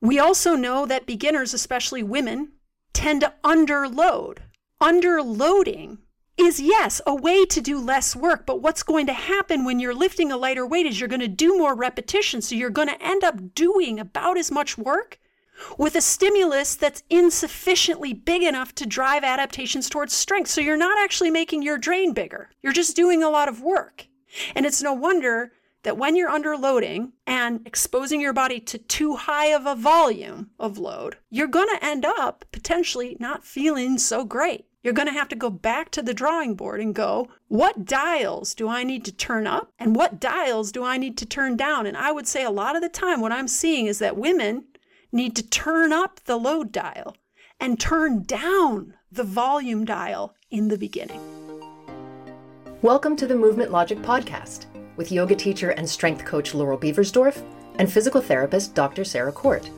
We also know that beginners, especially women, tend to underload. Underloading is, yes, a way to do less work, but what's going to happen when you're lifting a lighter weight is you're going to do more repetitions. So you're going to end up doing about as much work with a stimulus that's insufficiently big enough to drive adaptations towards strength. So you're not actually making your drain bigger. You're just doing a lot of work. And it's no wonder that when you're underloading and exposing your body to too high of a volume of load, you're going to end up potentially not feeling so great. You're going to have to go back to the drawing board and go, what dials do I need to turn up and what dials do I need to turn down? And I would say a lot of the time, what I'm seeing is that women need to turn up the load dial and turn down the volume dial in the beginning. Welcome to the Movement Logic Podcast with yoga teacher and strength coach Laurel Beversdorf and physical therapist Dr. Sarah Court.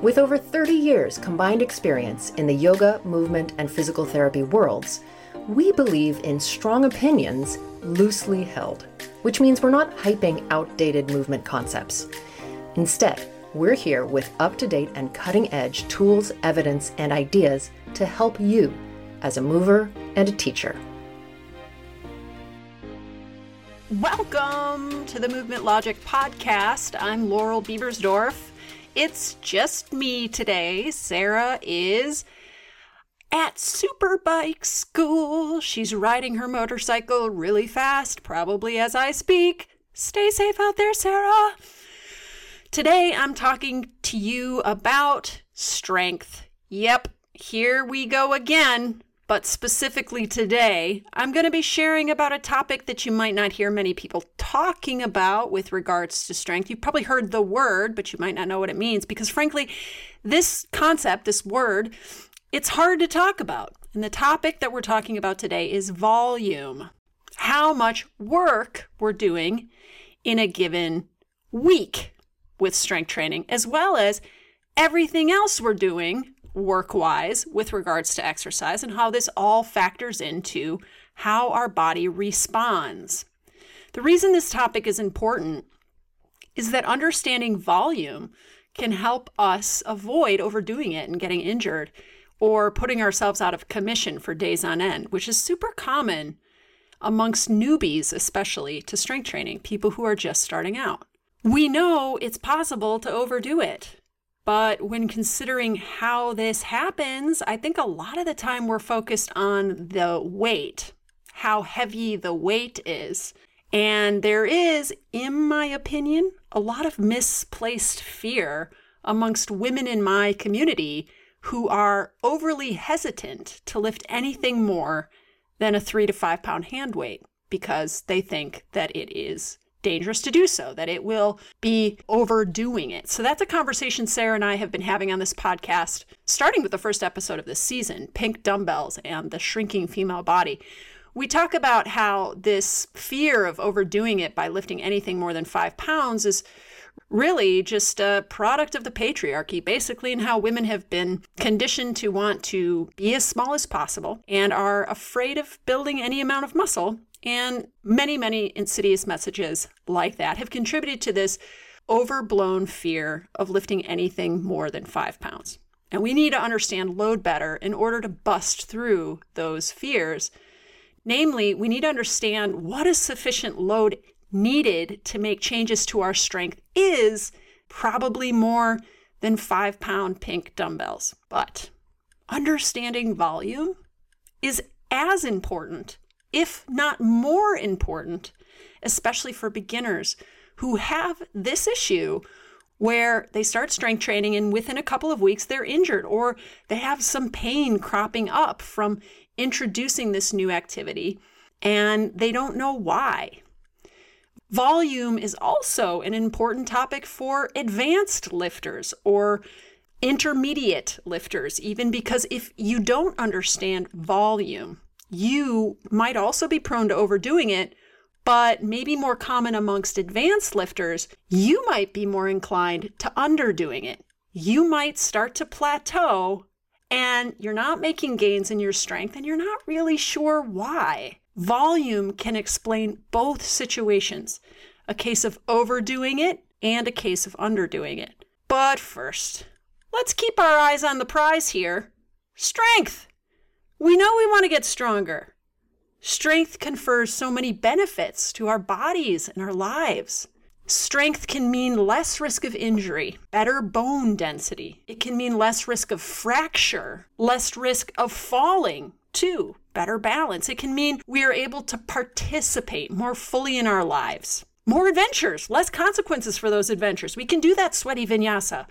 With over 30 years combined experience in the yoga, movement, and physical therapy worlds, we believe in strong opinions loosely held, which means we're not hyping outdated movement concepts. Instead, we're here with up to date and cutting edge tools, evidence, and ideas to help you as a mover and a teacher. Welcome to the Movement Logic Podcast. I'm Laurel Beversdorf. It's just me today. Sarah is at Superbike School. She's riding her motorcycle really fast, probably as I speak. Stay safe out there, Sarah. Today I'm talking to you about strength. Yep, here we go again. But specifically today, I'm going to be sharing about a topic that you might not hear many people talking about with regards to strength. You've probably heard the word, but you might not know what it means because, frankly, this concept, this word, it's hard to talk about. And the topic that we're talking about today is volume how much work we're doing in a given week with strength training, as well as everything else we're doing work wise with regards to exercise and how this all factors into how our body responds. The reason this topic is important is that understanding volume can help us avoid overdoing it and getting injured or putting ourselves out of commission for days on end, which is super common amongst newbies, especially to strength training, people who are just starting out. We know it's possible to overdo it. But when considering how this happens, I think a lot of the time we're focused on the weight, how heavy the weight is. And there is, in my opinion, a lot of misplaced fear amongst women in my community who are overly hesitant to lift anything more than a three to five pound hand weight because they think that it is dangerous to do so, that it will be overdoing it. So that's a conversation Sarah and I have been having on this podcast, starting with the first episode of this season Pink Dumbbells and the Shrinking Female Body. We talk about how this fear of overdoing it by lifting anything more than five pounds is really just a product of the patriarchy, basically, and how women have been conditioned to want to be as small as possible and are afraid of building any amount of muscle and many, many insidious messages like that have contributed to this overblown fear of lifting anything more than five pounds. And we need to understand load better in order to bust through those fears. Namely, we need to understand what a sufficient load needed to make changes to our strength is probably more than five pound pink dumbbells. But understanding volume is as important if not more important, especially for beginners who have this issue where they start strength training and within a couple of weeks they're injured or they have some pain cropping up from introducing this new activity and they don't know why. Volume is also an important topic for advanced lifters or intermediate lifters, even because if you don't understand volume, you might also be prone to overdoing it, but maybe more common amongst advanced lifters, you might be more inclined to underdoing it. You might start to plateau and you're not making gains in your strength and you're not really sure why. Volume can explain both situations a case of overdoing it and a case of underdoing it. But first, let's keep our eyes on the prize here strength. We know we want to get stronger. Strength confers so many benefits to our bodies and our lives. Strength can mean less risk of injury, better bone density. It can mean less risk of fracture, less risk of falling, too, better balance. It can mean we are able to participate more fully in our lives. More adventures, less consequences for those adventures. We can do that sweaty vinyasa.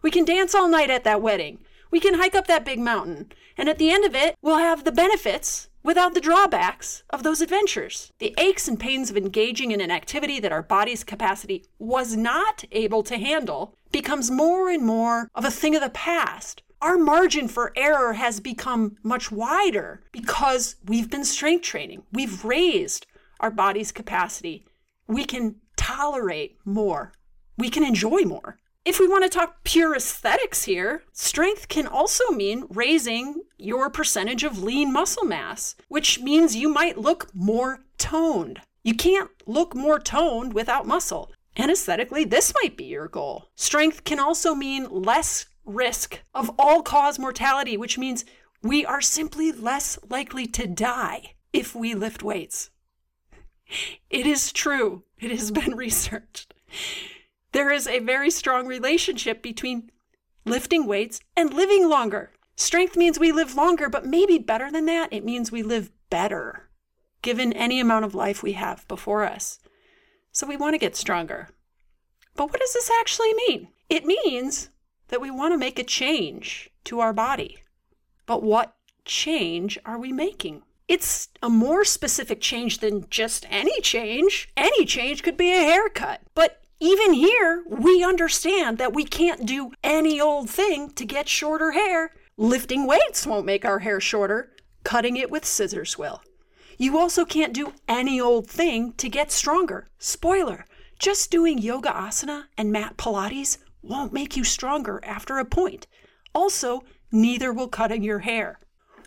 We can dance all night at that wedding. We can hike up that big mountain. And at the end of it, we'll have the benefits without the drawbacks of those adventures. The aches and pains of engaging in an activity that our body's capacity was not able to handle becomes more and more of a thing of the past. Our margin for error has become much wider because we've been strength training. We've raised our body's capacity. We can tolerate more. We can enjoy more. If we want to talk pure aesthetics here, strength can also mean raising your percentage of lean muscle mass, which means you might look more toned. You can't look more toned without muscle. And aesthetically, this might be your goal. Strength can also mean less risk of all cause mortality, which means we are simply less likely to die if we lift weights. It is true, it has been researched. There is a very strong relationship between lifting weights and living longer. Strength means we live longer, but maybe better than that, it means we live better, given any amount of life we have before us. So we want to get stronger. But what does this actually mean? It means that we want to make a change to our body. But what change are we making? It's a more specific change than just any change. Any change could be a haircut. But even here, we understand that we can't do any old thing to get shorter hair. Lifting weights won't make our hair shorter, cutting it with scissors will. You also can't do any old thing to get stronger. Spoiler just doing yoga asana and mat Pilates won't make you stronger after a point. Also, neither will cutting your hair.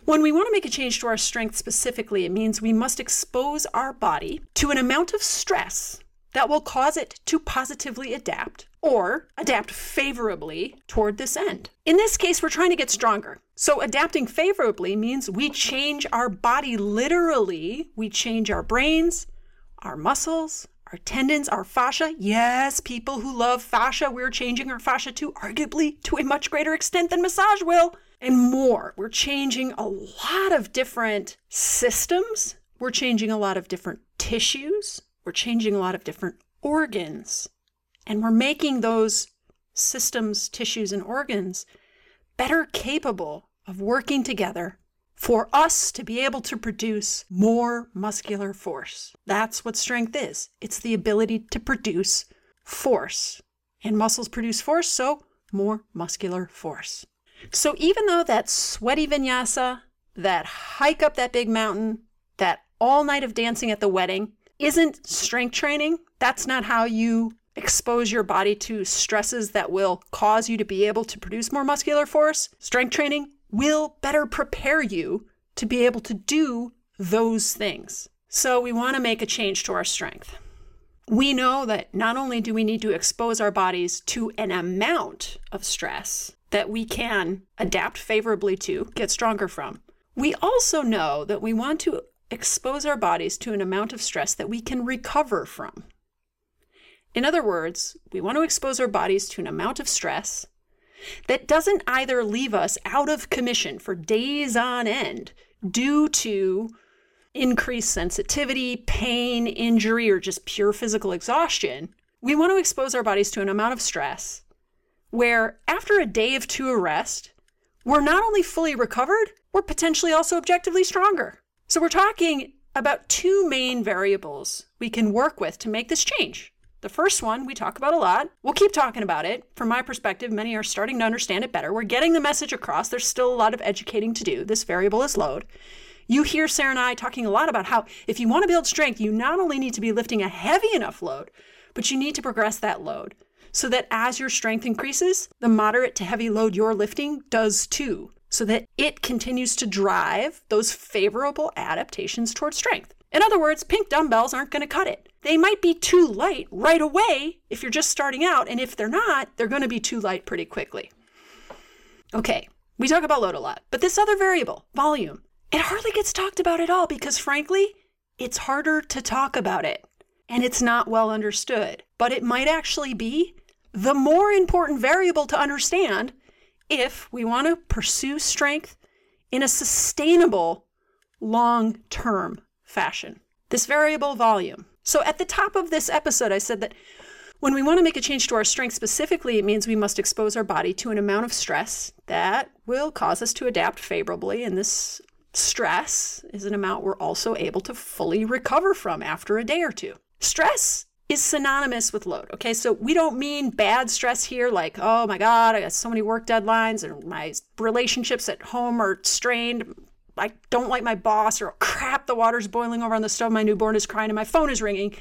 When we want to make a change to our strength specifically, it means we must expose our body to an amount of stress that will cause it to positively adapt or adapt favorably toward this end. In this case, we're trying to get stronger. So, adapting favorably means we change our body literally, we change our brains, our muscles, our tendons, our fascia. Yes, people who love fascia, we're changing our fascia to arguably to a much greater extent than massage will, and more. We're changing a lot of different systems, we're changing a lot of different tissues, we're changing a lot of different organs. And we're making those systems, tissues, and organs better capable of working together for us to be able to produce more muscular force. That's what strength is it's the ability to produce force. And muscles produce force, so more muscular force. So even though that sweaty vinyasa, that hike up that big mountain, that all night of dancing at the wedding, isn't strength training. That's not how you expose your body to stresses that will cause you to be able to produce more muscular force. Strength training will better prepare you to be able to do those things. So, we want to make a change to our strength. We know that not only do we need to expose our bodies to an amount of stress that we can adapt favorably to, get stronger from, we also know that we want to expose our bodies to an amount of stress that we can recover from. In other words, we want to expose our bodies to an amount of stress that doesn't either leave us out of commission for days on end due to increased sensitivity, pain, injury, or just pure physical exhaustion. We want to expose our bodies to an amount of stress where, after a day of two of rest, we're not only fully recovered, we're potentially also objectively stronger. So we're talking about two main variables we can work with to make this change. The first one we talk about a lot. We'll keep talking about it. From my perspective, many are starting to understand it better. We're getting the message across. There's still a lot of educating to do. This variable is load. You hear Sarah and I talking a lot about how if you want to build strength, you not only need to be lifting a heavy enough load, but you need to progress that load so that as your strength increases, the moderate to heavy load you're lifting does too so that it continues to drive those favorable adaptations towards strength. In other words, pink dumbbells aren't going to cut it. They might be too light right away if you're just starting out, and if they're not, they're going to be too light pretty quickly. Okay, we talk about load a lot, but this other variable, volume, it hardly gets talked about at all because frankly, it's harder to talk about it and it's not well understood. But it might actually be the more important variable to understand if we want to pursue strength in a sustainable long term fashion. This variable volume. So at the top of this episode, I said that when we want to make a change to our strength specifically, it means we must expose our body to an amount of stress that will cause us to adapt favorably. And this stress is an amount we're also able to fully recover from after a day or two. Stress is synonymous with load. Okay, so we don't mean bad stress here, like, oh my God, I got so many work deadlines and my relationships at home are strained. I don't like my boss, or crap, the water's boiling over on the stove, my newborn is crying, and my phone is ringing.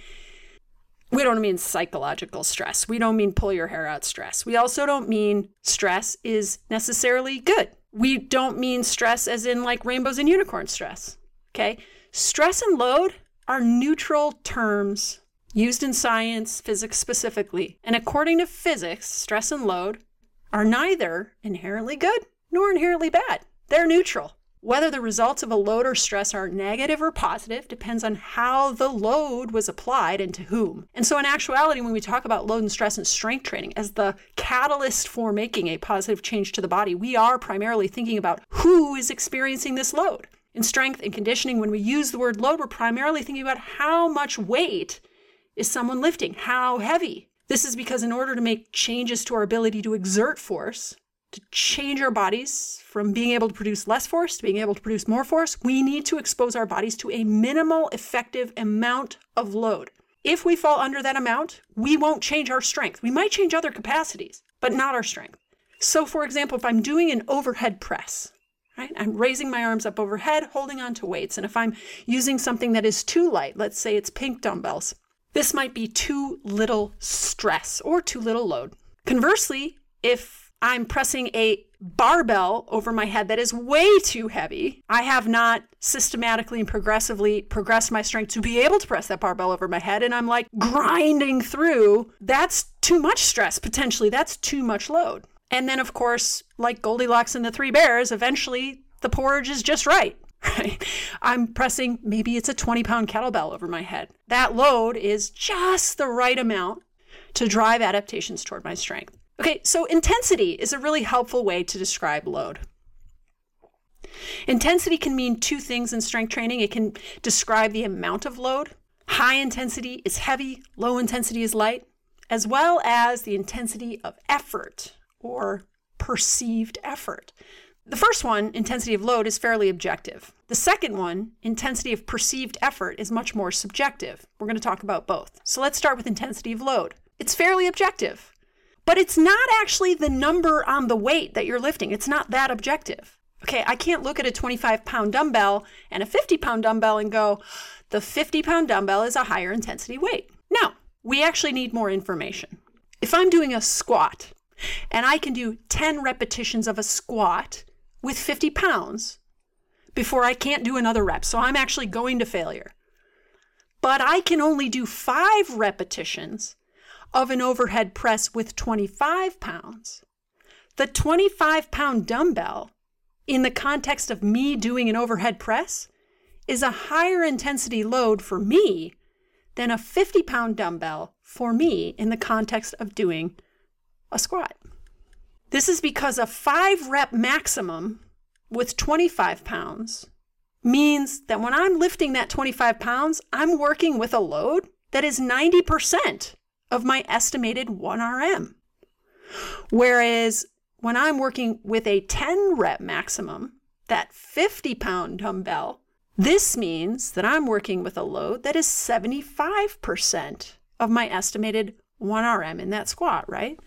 We don't mean psychological stress. We don't mean pull your hair out stress. We also don't mean stress is necessarily good. We don't mean stress as in like rainbows and unicorn stress. Okay? Stress and load are neutral terms used in science, physics specifically. And according to physics, stress and load are neither inherently good nor inherently bad. They're neutral. Whether the results of a load or stress are negative or positive depends on how the load was applied and to whom. And so, in actuality, when we talk about load and stress and strength training as the catalyst for making a positive change to the body, we are primarily thinking about who is experiencing this load. In strength and conditioning, when we use the word load, we're primarily thinking about how much weight is someone lifting, how heavy. This is because in order to make changes to our ability to exert force, to change our bodies from being able to produce less force to being able to produce more force, we need to expose our bodies to a minimal effective amount of load. If we fall under that amount, we won't change our strength. We might change other capacities, but not our strength. So, for example, if I'm doing an overhead press, right, I'm raising my arms up overhead, holding on to weights. And if I'm using something that is too light, let's say it's pink dumbbells, this might be too little stress or too little load. Conversely, if I'm pressing a barbell over my head that is way too heavy. I have not systematically and progressively progressed my strength to be able to press that barbell over my head. And I'm like grinding through. That's too much stress, potentially. That's too much load. And then, of course, like Goldilocks and the Three Bears, eventually the porridge is just right. Right? I'm pressing, maybe it's a 20 pound kettlebell over my head. That load is just the right amount to drive adaptations toward my strength. Okay, so intensity is a really helpful way to describe load. Intensity can mean two things in strength training. It can describe the amount of load. High intensity is heavy, low intensity is light, as well as the intensity of effort or perceived effort. The first one, intensity of load, is fairly objective. The second one, intensity of perceived effort, is much more subjective. We're going to talk about both. So let's start with intensity of load. It's fairly objective. But it's not actually the number on the weight that you're lifting. It's not that objective. Okay, I can't look at a 25 pound dumbbell and a 50 pound dumbbell and go, the 50 pound dumbbell is a higher intensity weight. No, we actually need more information. If I'm doing a squat and I can do 10 repetitions of a squat with 50 pounds before I can't do another rep, so I'm actually going to failure. But I can only do five repetitions of an overhead press with 25 pounds. The 25 pound dumbbell, in the context of me doing an overhead press, is a higher intensity load for me than a 50 pound dumbbell for me in the context of doing a squat. This is because a five rep maximum with 25 pounds means that when I'm lifting that 25 pounds, I'm working with a load that is 90% of my estimated 1RM. Whereas when I'm working with a 10 rep maximum, that 50 pound dumbbell, this means that I'm working with a load that is 75% of my estimated 1RM in that squat, right?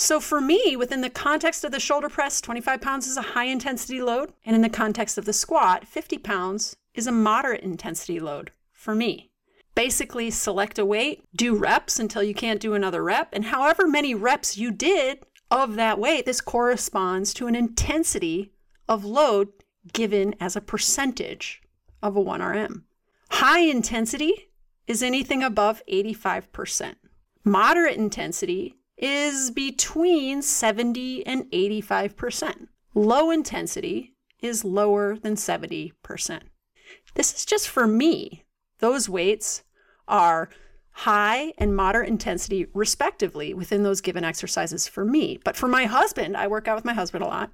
So for me, within the context of the shoulder press, 25 pounds is a high intensity load. And in the context of the squat, 50 pounds is a moderate intensity load for me basically select a weight, do reps until you can't do another rep, and however many reps you did of that weight, this corresponds to an intensity of load given as a percentage of a 1RM. High intensity is anything above 85%. Moderate intensity is between 70 and 85%. Low intensity is lower than 70%. This is just for me. Those weights are high and moderate intensity, respectively, within those given exercises for me. But for my husband, I work out with my husband a lot.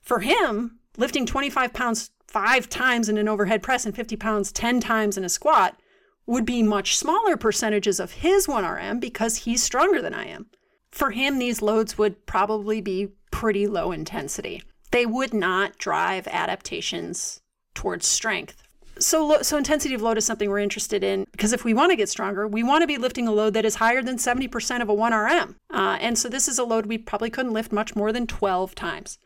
For him, lifting 25 pounds five times in an overhead press and 50 pounds 10 times in a squat would be much smaller percentages of his 1RM because he's stronger than I am. For him, these loads would probably be pretty low intensity. They would not drive adaptations towards strength. So, so intensity of load is something we're interested in because if we want to get stronger, we want to be lifting a load that is higher than 70% of a 1RM. Uh, and so this is a load we probably couldn't lift much more than 12 times.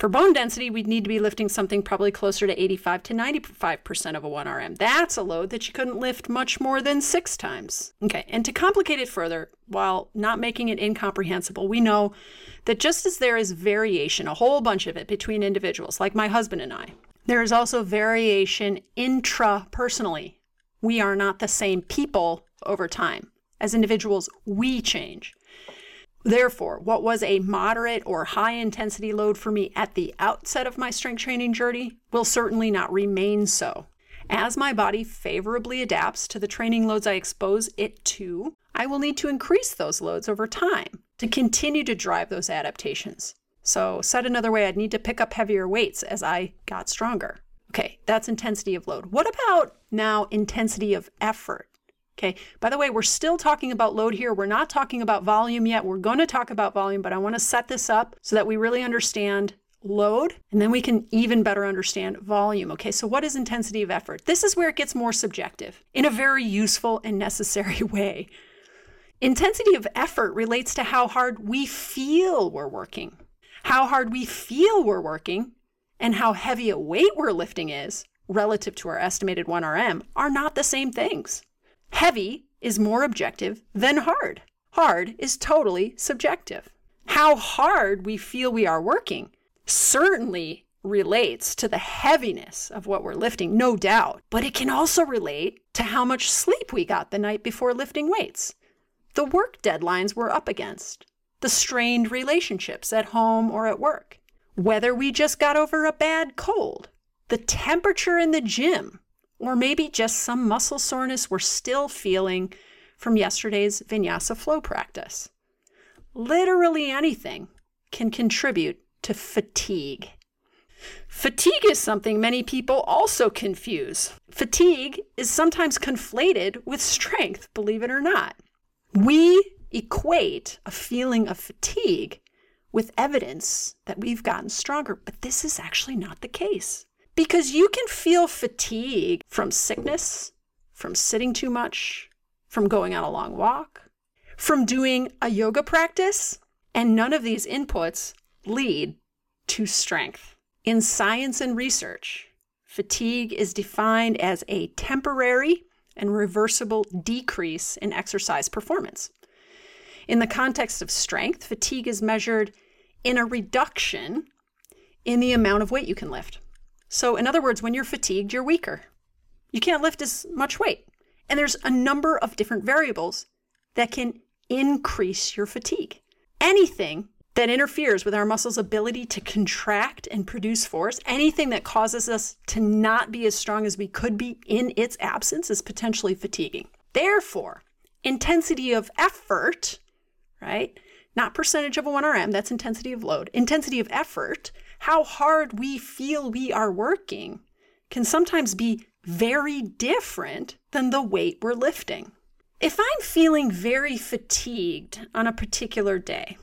For bone density, we'd need to be lifting something probably closer to 85 to 95% of a 1RM. That's a load that you couldn't lift much more than six times. Okay, and to complicate it further, while not making it incomprehensible, we know that just as there is variation, a whole bunch of it between individuals, like my husband and I, there is also variation intrapersonally. We are not the same people over time. As individuals, we change. Therefore, what was a moderate or high intensity load for me at the outset of my strength training journey will certainly not remain so. As my body favorably adapts to the training loads I expose it to, I will need to increase those loads over time to continue to drive those adaptations. So, said another way, I'd need to pick up heavier weights as I got stronger. Okay, that's intensity of load. What about now intensity of effort? Okay. By the way, we're still talking about load here. We're not talking about volume yet. We're going to talk about volume, but I want to set this up so that we really understand load and then we can even better understand volume. Okay. So, what is intensity of effort? This is where it gets more subjective in a very useful and necessary way. Intensity of effort relates to how hard we feel we're working. How hard we feel we're working and how heavy a weight we're lifting is relative to our estimated 1RM are not the same things. Heavy is more objective than hard. Hard is totally subjective. How hard we feel we are working certainly relates to the heaviness of what we're lifting, no doubt, but it can also relate to how much sleep we got the night before lifting weights, the work deadlines we're up against, the strained relationships at home or at work, whether we just got over a bad cold, the temperature in the gym, or maybe just some muscle soreness we're still feeling from yesterday's vinyasa flow practice. Literally anything can contribute to fatigue. Fatigue is something many people also confuse. Fatigue is sometimes conflated with strength, believe it or not. We equate a feeling of fatigue with evidence that we've gotten stronger, but this is actually not the case. Because you can feel fatigue from sickness, from sitting too much, from going on a long walk, from doing a yoga practice, and none of these inputs lead to strength. In science and research, fatigue is defined as a temporary and reversible decrease in exercise performance. In the context of strength, fatigue is measured in a reduction in the amount of weight you can lift. So, in other words, when you're fatigued, you're weaker. You can't lift as much weight. And there's a number of different variables that can increase your fatigue. Anything that interferes with our muscles' ability to contract and produce force, anything that causes us to not be as strong as we could be in its absence, is potentially fatiguing. Therefore, intensity of effort, right? Not percentage of a 1RM, that's intensity of load. Intensity of effort how hard we feel we are working can sometimes be very different than the weight we're lifting. If I'm feeling very fatigued on a particular day,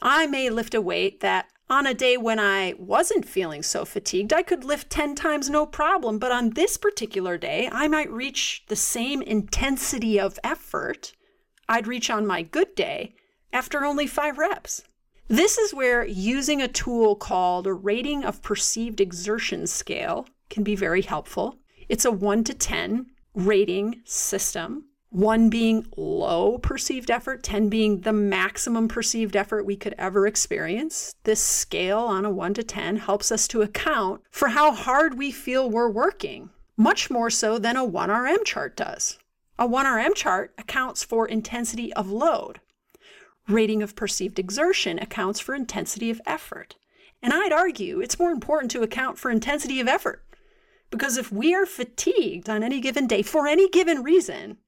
I may lift a weight that on a day when I wasn't feeling so fatigued, I could lift 10 times no problem. But on this particular day, I might reach the same intensity of effort I'd reach on my good day after only five reps. This is where using a tool called a rating of perceived exertion scale can be very helpful. It's a 1 to 10 rating system, 1 being low perceived effort, 10 being the maximum perceived effort we could ever experience. This scale on a 1 to 10 helps us to account for how hard we feel we're working, much more so than a 1RM chart does. A 1RM chart accounts for intensity of load. Rating of perceived exertion accounts for intensity of effort. And I'd argue it's more important to account for intensity of effort. Because if we are fatigued on any given day for any given reason,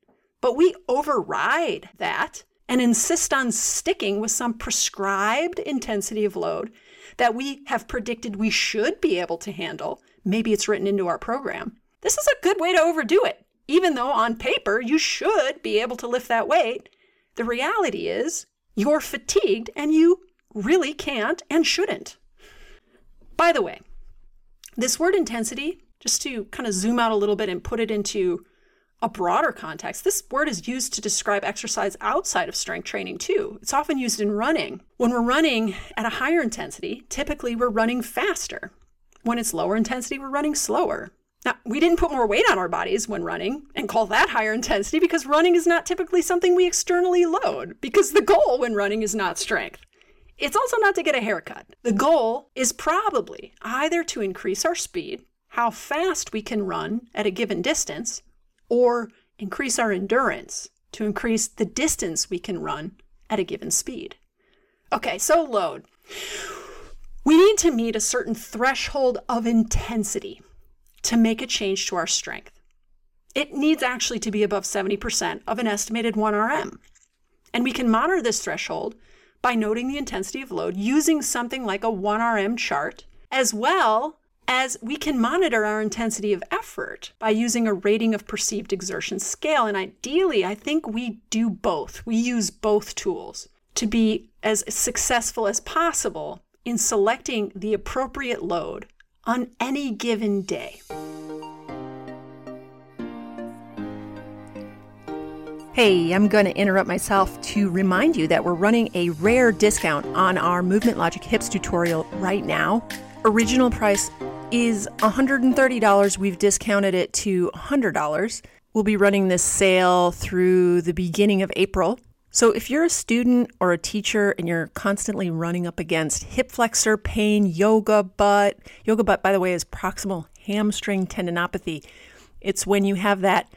but we override that and insist on sticking with some prescribed intensity of load that we have predicted we should be able to handle, maybe it's written into our program, this is a good way to overdo it. Even though on paper you should be able to lift that weight, the reality is you're fatigued and you really can't and shouldn't. By the way, this word intensity, just to kind of zoom out a little bit and put it into a broader context, this word is used to describe exercise outside of strength training too. It's often used in running. When we're running at a higher intensity, typically we're running faster. When it's lower intensity, we're running slower. Now, we didn't put more weight on our bodies when running and call that higher intensity because running is not typically something we externally load because the goal when running is not strength. It's also not to get a haircut. The goal is probably either to increase our speed, how fast we can run at a given distance, or increase our endurance to increase the distance we can run at a given speed. Okay, so load. We need to meet a certain threshold of intensity to make a change to our strength. It needs actually to be above 70% of an estimated 1RM. And we can monitor this threshold by noting the intensity of load using something like a 1RM chart, as well as we can monitor our intensity of effort by using a rating of perceived exertion scale. And ideally, I think we do both. We use both tools to be as successful as possible in selecting the appropriate load on any given day. Hey, I'm going to interrupt myself to remind you that we're running a rare discount on our Movement Logic Hips tutorial right now. Original price is $130. We've discounted it to $100. We'll be running this sale through the beginning of April. So, if you're a student or a teacher and you're constantly running up against hip flexor pain, yoga butt, yoga butt, by the way, is proximal hamstring tendinopathy. It's when you have that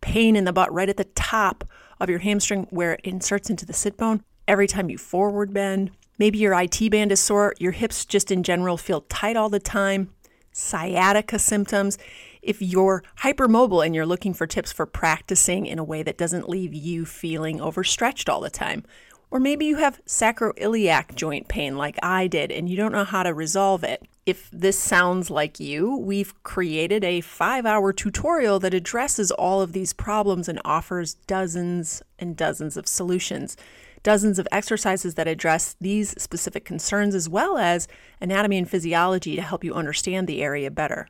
pain in the butt right at the top of your hamstring where it inserts into the sit bone every time you forward bend. Maybe your IT band is sore, your hips just in general feel tight all the time, sciatica symptoms if you're hypermobile and you're looking for tips for practicing in a way that doesn't leave you feeling overstretched all the time. Or maybe you have sacroiliac joint pain like I did and you don't know how to resolve it. If this sounds like you, we've created a five hour tutorial that addresses all of these problems and offers dozens and dozens of solutions. Dozens of exercises that address these specific concerns, as well as anatomy and physiology to help you understand the area better.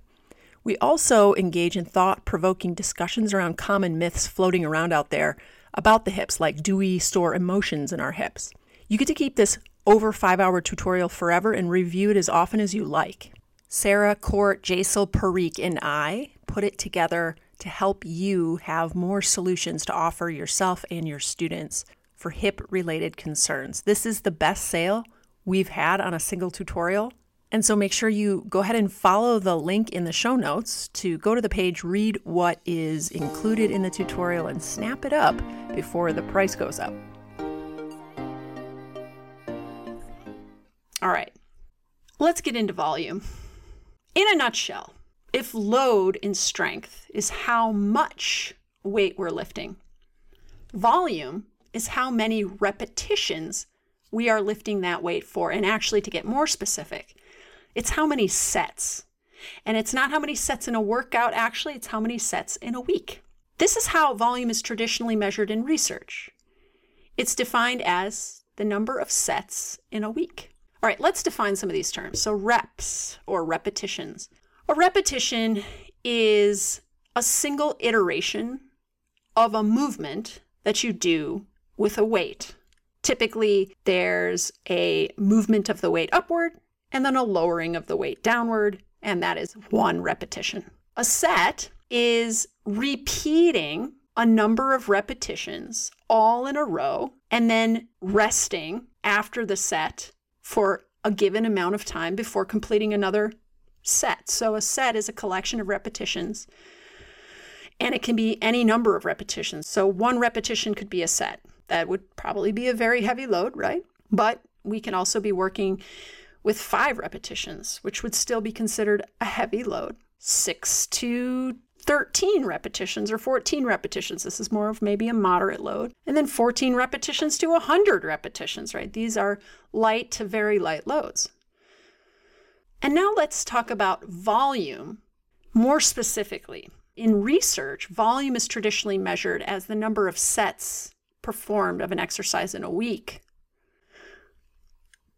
We also engage in thought provoking discussions around common myths floating around out there about the hips, like do we store emotions in our hips? You get to keep this over five hour tutorial forever and review it as often as you like. Sarah, Court, Jaisal, Parikh, and I put it together to help you have more solutions to offer yourself and your students for hip related concerns. This is the best sale we've had on a single tutorial and so make sure you go ahead and follow the link in the show notes to go to the page, read what is included in the tutorial, and snap it up before the price goes up. All right, let's get into volume. In a nutshell, if load in strength is how much weight we're lifting, volume is how many repetitions we are lifting that weight for. And actually, to get more specific, it's how many sets. And it's not how many sets in a workout, actually, it's how many sets in a week. This is how volume is traditionally measured in research. It's defined as the number of sets in a week. All right, let's define some of these terms. So, reps or repetitions. A repetition is a single iteration of a movement that you do with a weight. Typically, there's a movement of the weight upward and then a lowering of the weight downward, and that is one repetition. A set is repeating a number of repetitions all in a row and then resting after the set for a given amount of time before completing another set. So a set is a collection of repetitions and it can be any number of repetitions. So one repetition could be a set. That would probably be a very heavy load, right? But we can also be working with five repetitions, which would still be considered a heavy load. Six to 13 repetitions or 14 repetitions. This is more of maybe a moderate load. And then 14 repetitions to 100 repetitions, right? These are light to very light loads. And now let's talk about volume more specifically. In research, volume is traditionally measured as the number of sets performed of an exercise in a week.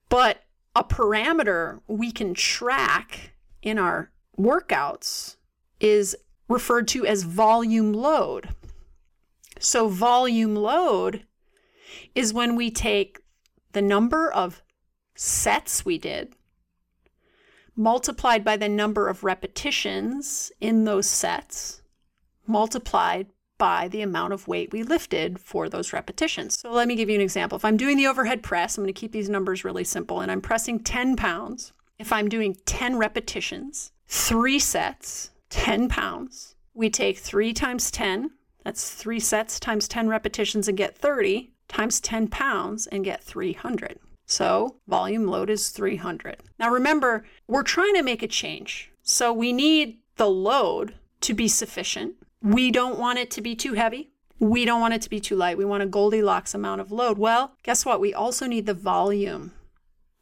But a parameter we can track in our workouts is referred to as volume load. So, volume load is when we take the number of sets we did multiplied by the number of repetitions in those sets, multiplied by the amount of weight we lifted for those repetitions. So let me give you an example. If I'm doing the overhead press, I'm going to keep these numbers really simple, and I'm pressing 10 pounds. If I'm doing 10 repetitions, three sets, 10 pounds, we take 3 times 10, that's three sets times 10 repetitions and get 30, times 10 pounds and get 300. So volume load is 300. Now remember, we're trying to make a change. So we need the load to be sufficient. We don't want it to be too heavy. We don't want it to be too light. We want a Goldilocks amount of load. Well, guess what? We also need the volume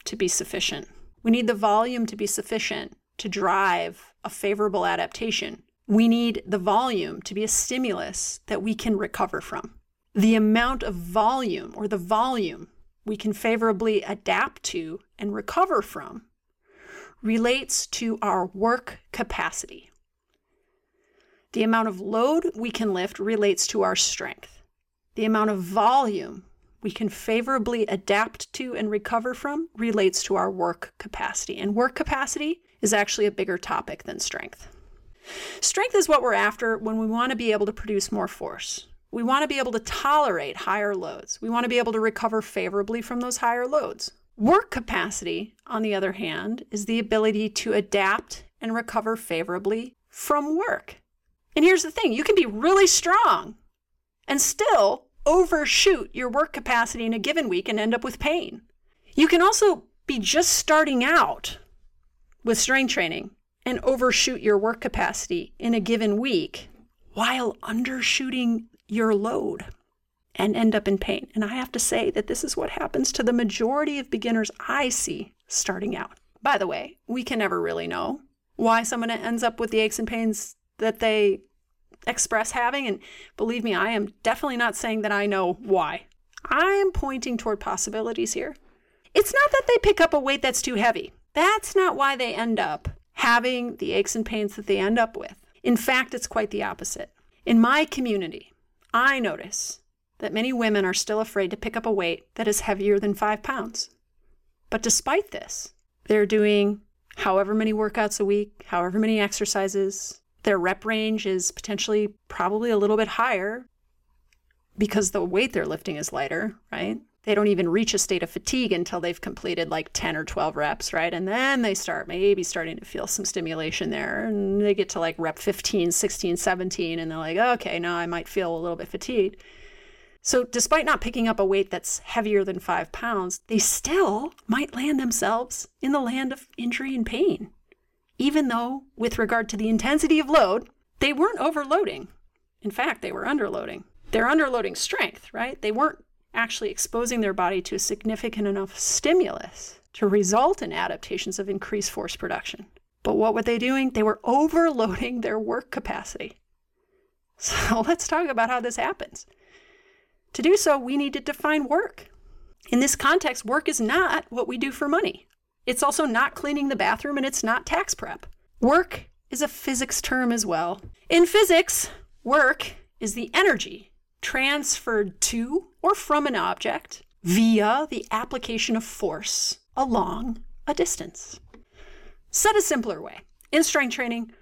to be sufficient. We need the volume to be sufficient to drive a favorable adaptation. We need the volume to be a stimulus that we can recover from. The amount of volume or the volume we can favorably adapt to and recover from relates to our work capacity. The amount of load we can lift relates to our strength. The amount of volume we can favorably adapt to and recover from relates to our work capacity. And work capacity is actually a bigger topic than strength. Strength is what we're after when we want to be able to produce more force. We want to be able to tolerate higher loads. We want to be able to recover favorably from those higher loads. Work capacity, on the other hand, is the ability to adapt and recover favorably from work. And here's the thing you can be really strong and still overshoot your work capacity in a given week and end up with pain. You can also be just starting out with strength training and overshoot your work capacity in a given week while undershooting your load and end up in pain. And I have to say that this is what happens to the majority of beginners I see starting out. By the way, we can never really know why someone ends up with the aches and pains that they express having. And believe me, I am definitely not saying that I know why. I am pointing toward possibilities here. It's not that they pick up a weight that's too heavy. That's not why they end up having the aches and pains that they end up with. In fact, it's quite the opposite. In my community, I notice that many women are still afraid to pick up a weight that is heavier than five pounds. But despite this, they're doing however many workouts a week, however many exercises. Their rep range is potentially probably a little bit higher because the weight they're lifting is lighter, right? They don't even reach a state of fatigue until they've completed like 10 or 12 reps, right? And then they start maybe starting to feel some stimulation there. And they get to like rep 15, 16, 17, and they're like, okay, now I might feel a little bit fatigued. So, despite not picking up a weight that's heavier than five pounds, they still might land themselves in the land of injury and pain, even though, with regard to the intensity of load, they weren't overloading. In fact, they were underloading. They're underloading strength, right? They weren't actually exposing their body to a significant enough stimulus to result in adaptations of increased force production. But what were they doing? They were overloading their work capacity. So let's talk about how this happens. To do so, we need to define work. In this context, work is not what we do for money. It's also not cleaning the bathroom and it's not tax prep. Work is a physics term as well. In physics, work is the energy transferred to or from an object via the application of force along a distance. Said a simpler way, in strength training,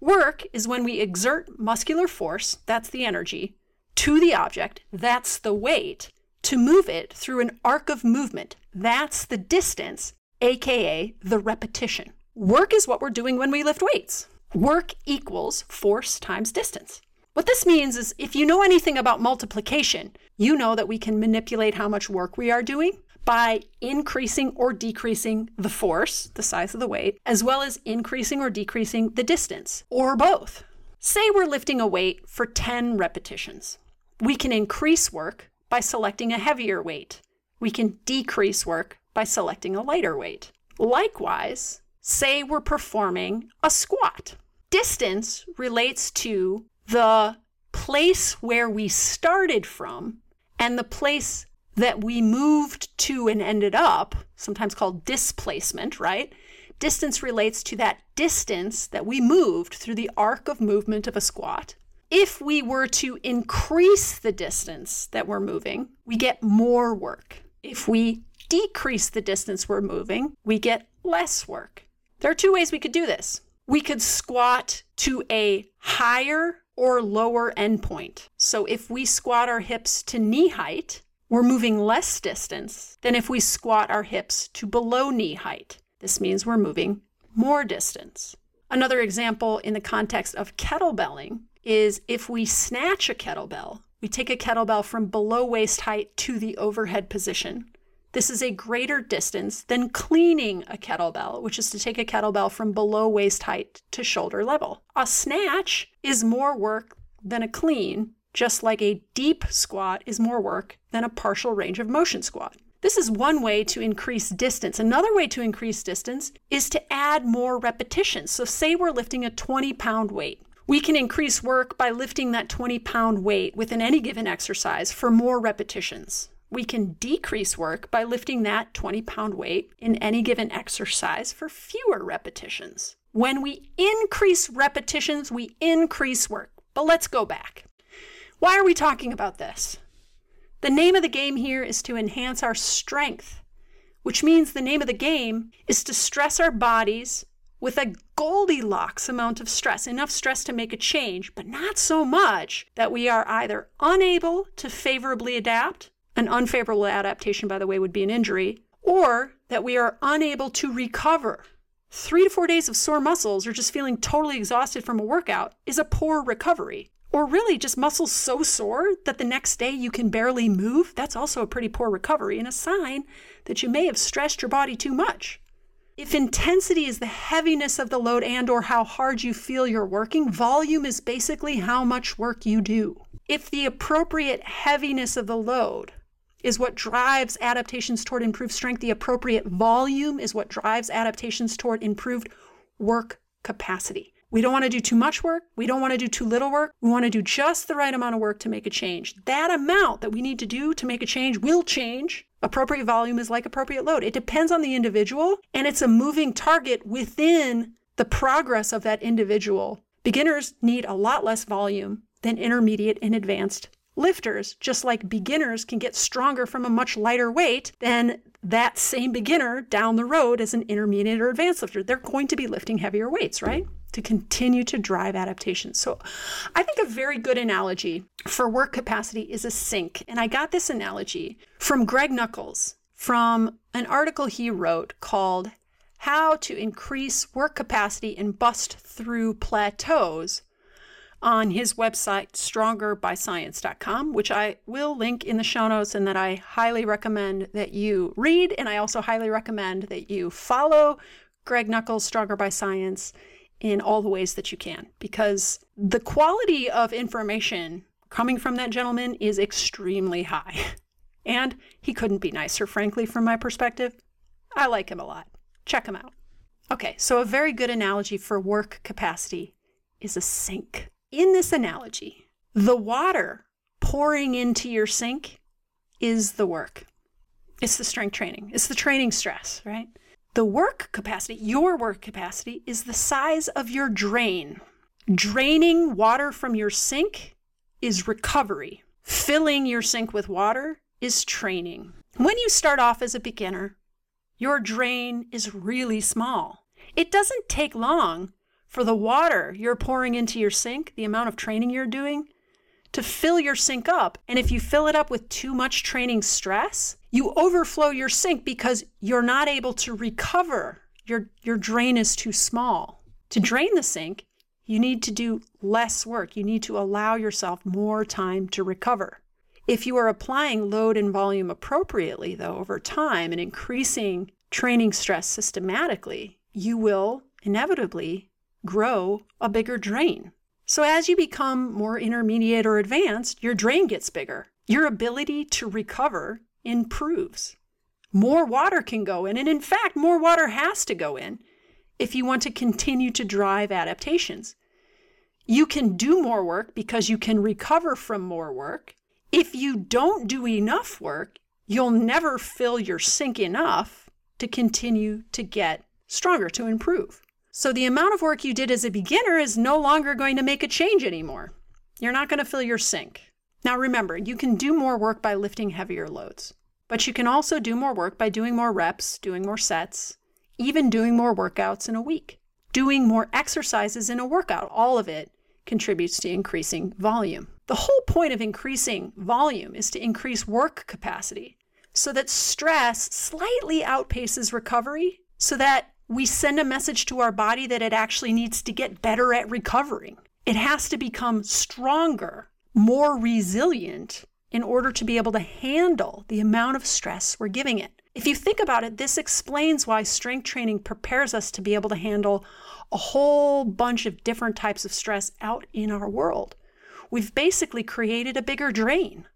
work is when we exert muscular force, that's the energy, to the object, that's the weight, to move it through an arc of movement, that's the distance, aka the repetition. Work is what we're doing when we lift weights. Work equals force times distance. What this means is if you know anything about multiplication, you know that we can manipulate how much work we are doing by increasing or decreasing the force, the size of the weight, as well as increasing or decreasing the distance, or both. Say we're lifting a weight for 10 repetitions. We can increase work by selecting a heavier weight. We can decrease work by selecting a lighter weight. Likewise, say we're performing a squat. Distance relates to the place where we started from and the place that we moved to and ended up, sometimes called displacement, right? Distance relates to that distance that we moved through the arc of movement of a squat. If we were to increase the distance that we're moving, we get more work. If we decrease the distance we're moving, we get less work. There are two ways we could do this. We could squat to a higher or lower endpoint. So if we squat our hips to knee height, we're moving less distance than if we squat our hips to below knee height. This means we're moving more distance. Another example in the context of kettlebelling is if we snatch a kettlebell, we take a kettlebell from below waist height to the overhead position. This is a greater distance than cleaning a kettlebell, which is to take a kettlebell from below waist height to shoulder level. A snatch is more work than a clean just like a deep squat is more work than a partial range of motion squat. This is one way to increase distance. Another way to increase distance is to add more repetitions. So, say we're lifting a 20 pound weight. We can increase work by lifting that 20 pound weight within any given exercise for more repetitions. We can decrease work by lifting that 20 pound weight in any given exercise for fewer repetitions. When we increase repetitions, we increase work. But let's go back. Why are we talking about this? The name of the game here is to enhance our strength, which means the name of the game is to stress our bodies with a Goldilocks amount of stress, enough stress to make a change, but not so much that we are either unable to favorably adapt, an unfavorable adaptation, by the way, would be an injury, or that we are unable to recover. Three to four days of sore muscles or just feeling totally exhausted from a workout is a poor recovery or really just muscles so sore that the next day you can barely move, that's also a pretty poor recovery and a sign that you may have stressed your body too much. If intensity is the heaviness of the load and or how hard you feel you're working, volume is basically how much work you do. If the appropriate heaviness of the load is what drives adaptations toward improved strength, the appropriate volume is what drives adaptations toward improved work capacity. We don't want to do too much work. We don't want to do too little work. We want to do just the right amount of work to make a change. That amount that we need to do to make a change will change. Appropriate volume is like appropriate load. It depends on the individual and it's a moving target within the progress of that individual. Beginners need a lot less volume than intermediate and advanced lifters, just like beginners can get stronger from a much lighter weight than that same beginner down the road as an intermediate or advanced lifter. They're going to be lifting heavier weights, right? To continue to drive adaptation. So, I think a very good analogy for work capacity is a sink. And I got this analogy from Greg Nuckols from an article he wrote called How to Increase Work Capacity and Bust Through Plateaus on his website, strongerbyscience.com, which I will link in the show notes and that I highly recommend that you read. And I also highly recommend that you follow Greg Nuckols, Stronger by Science in all the ways that you can because the quality of information coming from that gentleman is extremely high. And he couldn't be nicer, frankly, from my perspective. I like him a lot. Check him out. Okay, so a very good analogy for work capacity is a sink. In this analogy, the water pouring into your sink is the work. It's the strength training, it's the training stress, right? The work capacity, your work capacity, is the size of your drain. Draining water from your sink is recovery. Filling your sink with water is training. When you start off as a beginner, your drain is really small. It doesn't take long for the water you're pouring into your sink, the amount of training you're doing, to fill your sink up. And if you fill it up with too much training stress, you overflow your sink because you're not able to recover. Your, your drain is too small. To drain the sink, You need to do less work. You need to allow yourself more time to recover. If you are applying load and volume appropriately, though, over time and increasing training stress systematically, you will inevitably grow a bigger drain. So, as you become more intermediate or advanced, your drain gets bigger. Your ability to recover improves. More water can go in, and in fact, more water has to go in if you want to continue to drive adaptations. You can do more work because you can recover from more work. If you don't do enough work, you'll never fill your sink enough to continue to get stronger, to improve. So the amount of work you did as a beginner is no longer going to make a change anymore. You're not going to fill your sink. Now remember, you can do more work by lifting heavier loads, but you can also do more work by doing more reps, doing more sets, even doing more workouts in a week, doing more exercises in a workout. All of it contributes to increasing volume. The whole point of increasing volume is to increase work capacity so that stress slightly outpaces recovery so that we send a message to our body that it actually needs to get better at recovering. It has to become stronger, more resilient in order to be able to handle the amount of stress we're giving it. If you think about it, this explains why strength training prepares us to be able to handle a whole bunch of different types of stress out in our world. We've basically created a bigger drain.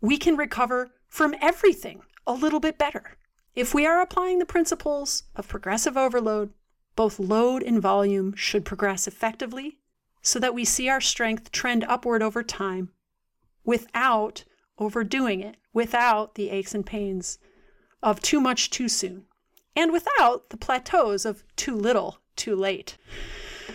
We can recover from everything a little bit better. If we are applying the principles of progressive overload, both load and volume should progress effectively so that we see our strength trend upward over time without overdoing it, without the aches and pains of too much too soon, and without the plateaus of too little too late.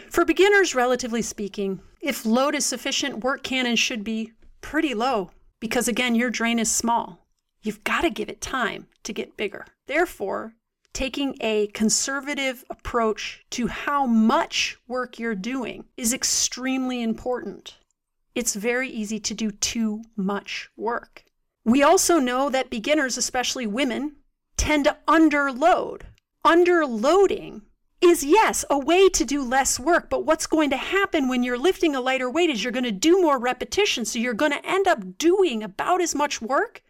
For beginners, relatively speaking, if load is sufficient, work can and should be pretty low because, again, your drain is small. You've got to give it time to get bigger. Therefore, taking a conservative approach to how much work you're doing is extremely important. It's very easy to do too much work. We also know that beginners, especially women, tend to underload. Underloading is yes, a way to do less work, but what's going to happen when you're lifting a lighter weight is you're going to do more repetitions. So you're going to end up doing about as much work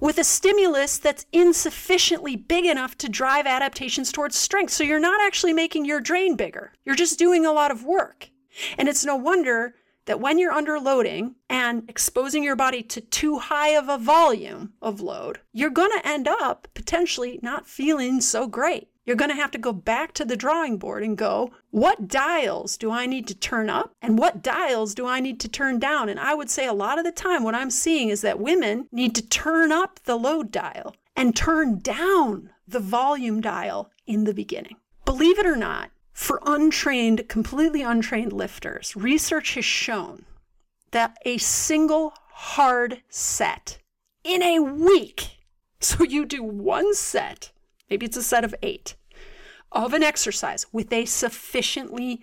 with a stimulus that's insufficiently big enough to drive adaptations towards strength. So you're not actually making your drain bigger. You're just doing a lot of work. And it's no wonder that when you're underloading and exposing your body to too high of a volume of load, you're going to end up potentially not feeling so great. You're going to have to go back to the drawing board and go, what dials do I need to turn up and what dials do I need to turn down? And I would say a lot of the time, what I'm seeing is that women need to turn up the load dial and turn down the volume dial in the beginning. Believe it or not, for untrained, completely untrained lifters, research has shown that a single hard set in a week, so you do one set maybe it's a set of eight, of an exercise with a sufficiently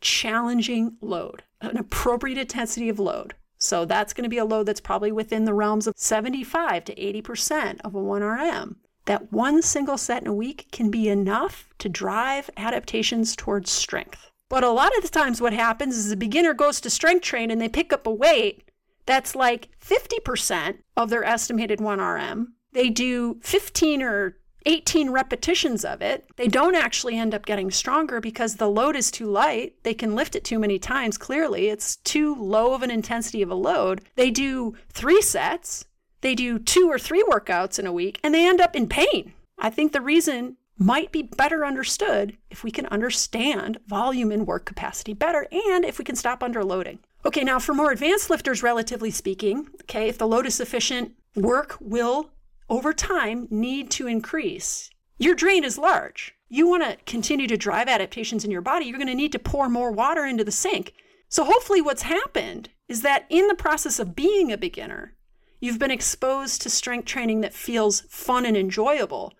challenging load, an appropriate intensity of load. So that's going to be a load that's probably within the realms of 75 to 80% of a 1RM. That one single set in a week can be enough to drive adaptations towards strength. But a lot of the times, what happens is a beginner goes to strength train and they pick up a weight that's like 50% of their estimated 1RM. They do 15 or 18 repetitions of it, they don't actually end up getting stronger because the load is too light. They can lift it too many times, clearly. It's too low of an intensity of a load. They do three sets, they do two or three workouts in a week, and they end up in pain. I think the reason might be better understood if we can understand volume and work capacity better and if we can stop underloading. Okay, now for more advanced lifters, relatively speaking, okay, if the load is sufficient, work will over time need to increase. Your drain is large. You want to continue to drive adaptations in your body, you're going to need to pour more water into the sink. So, hopefully, what's happened is that in the process of being a beginner, you've been exposed to strength training that feels fun and enjoyable,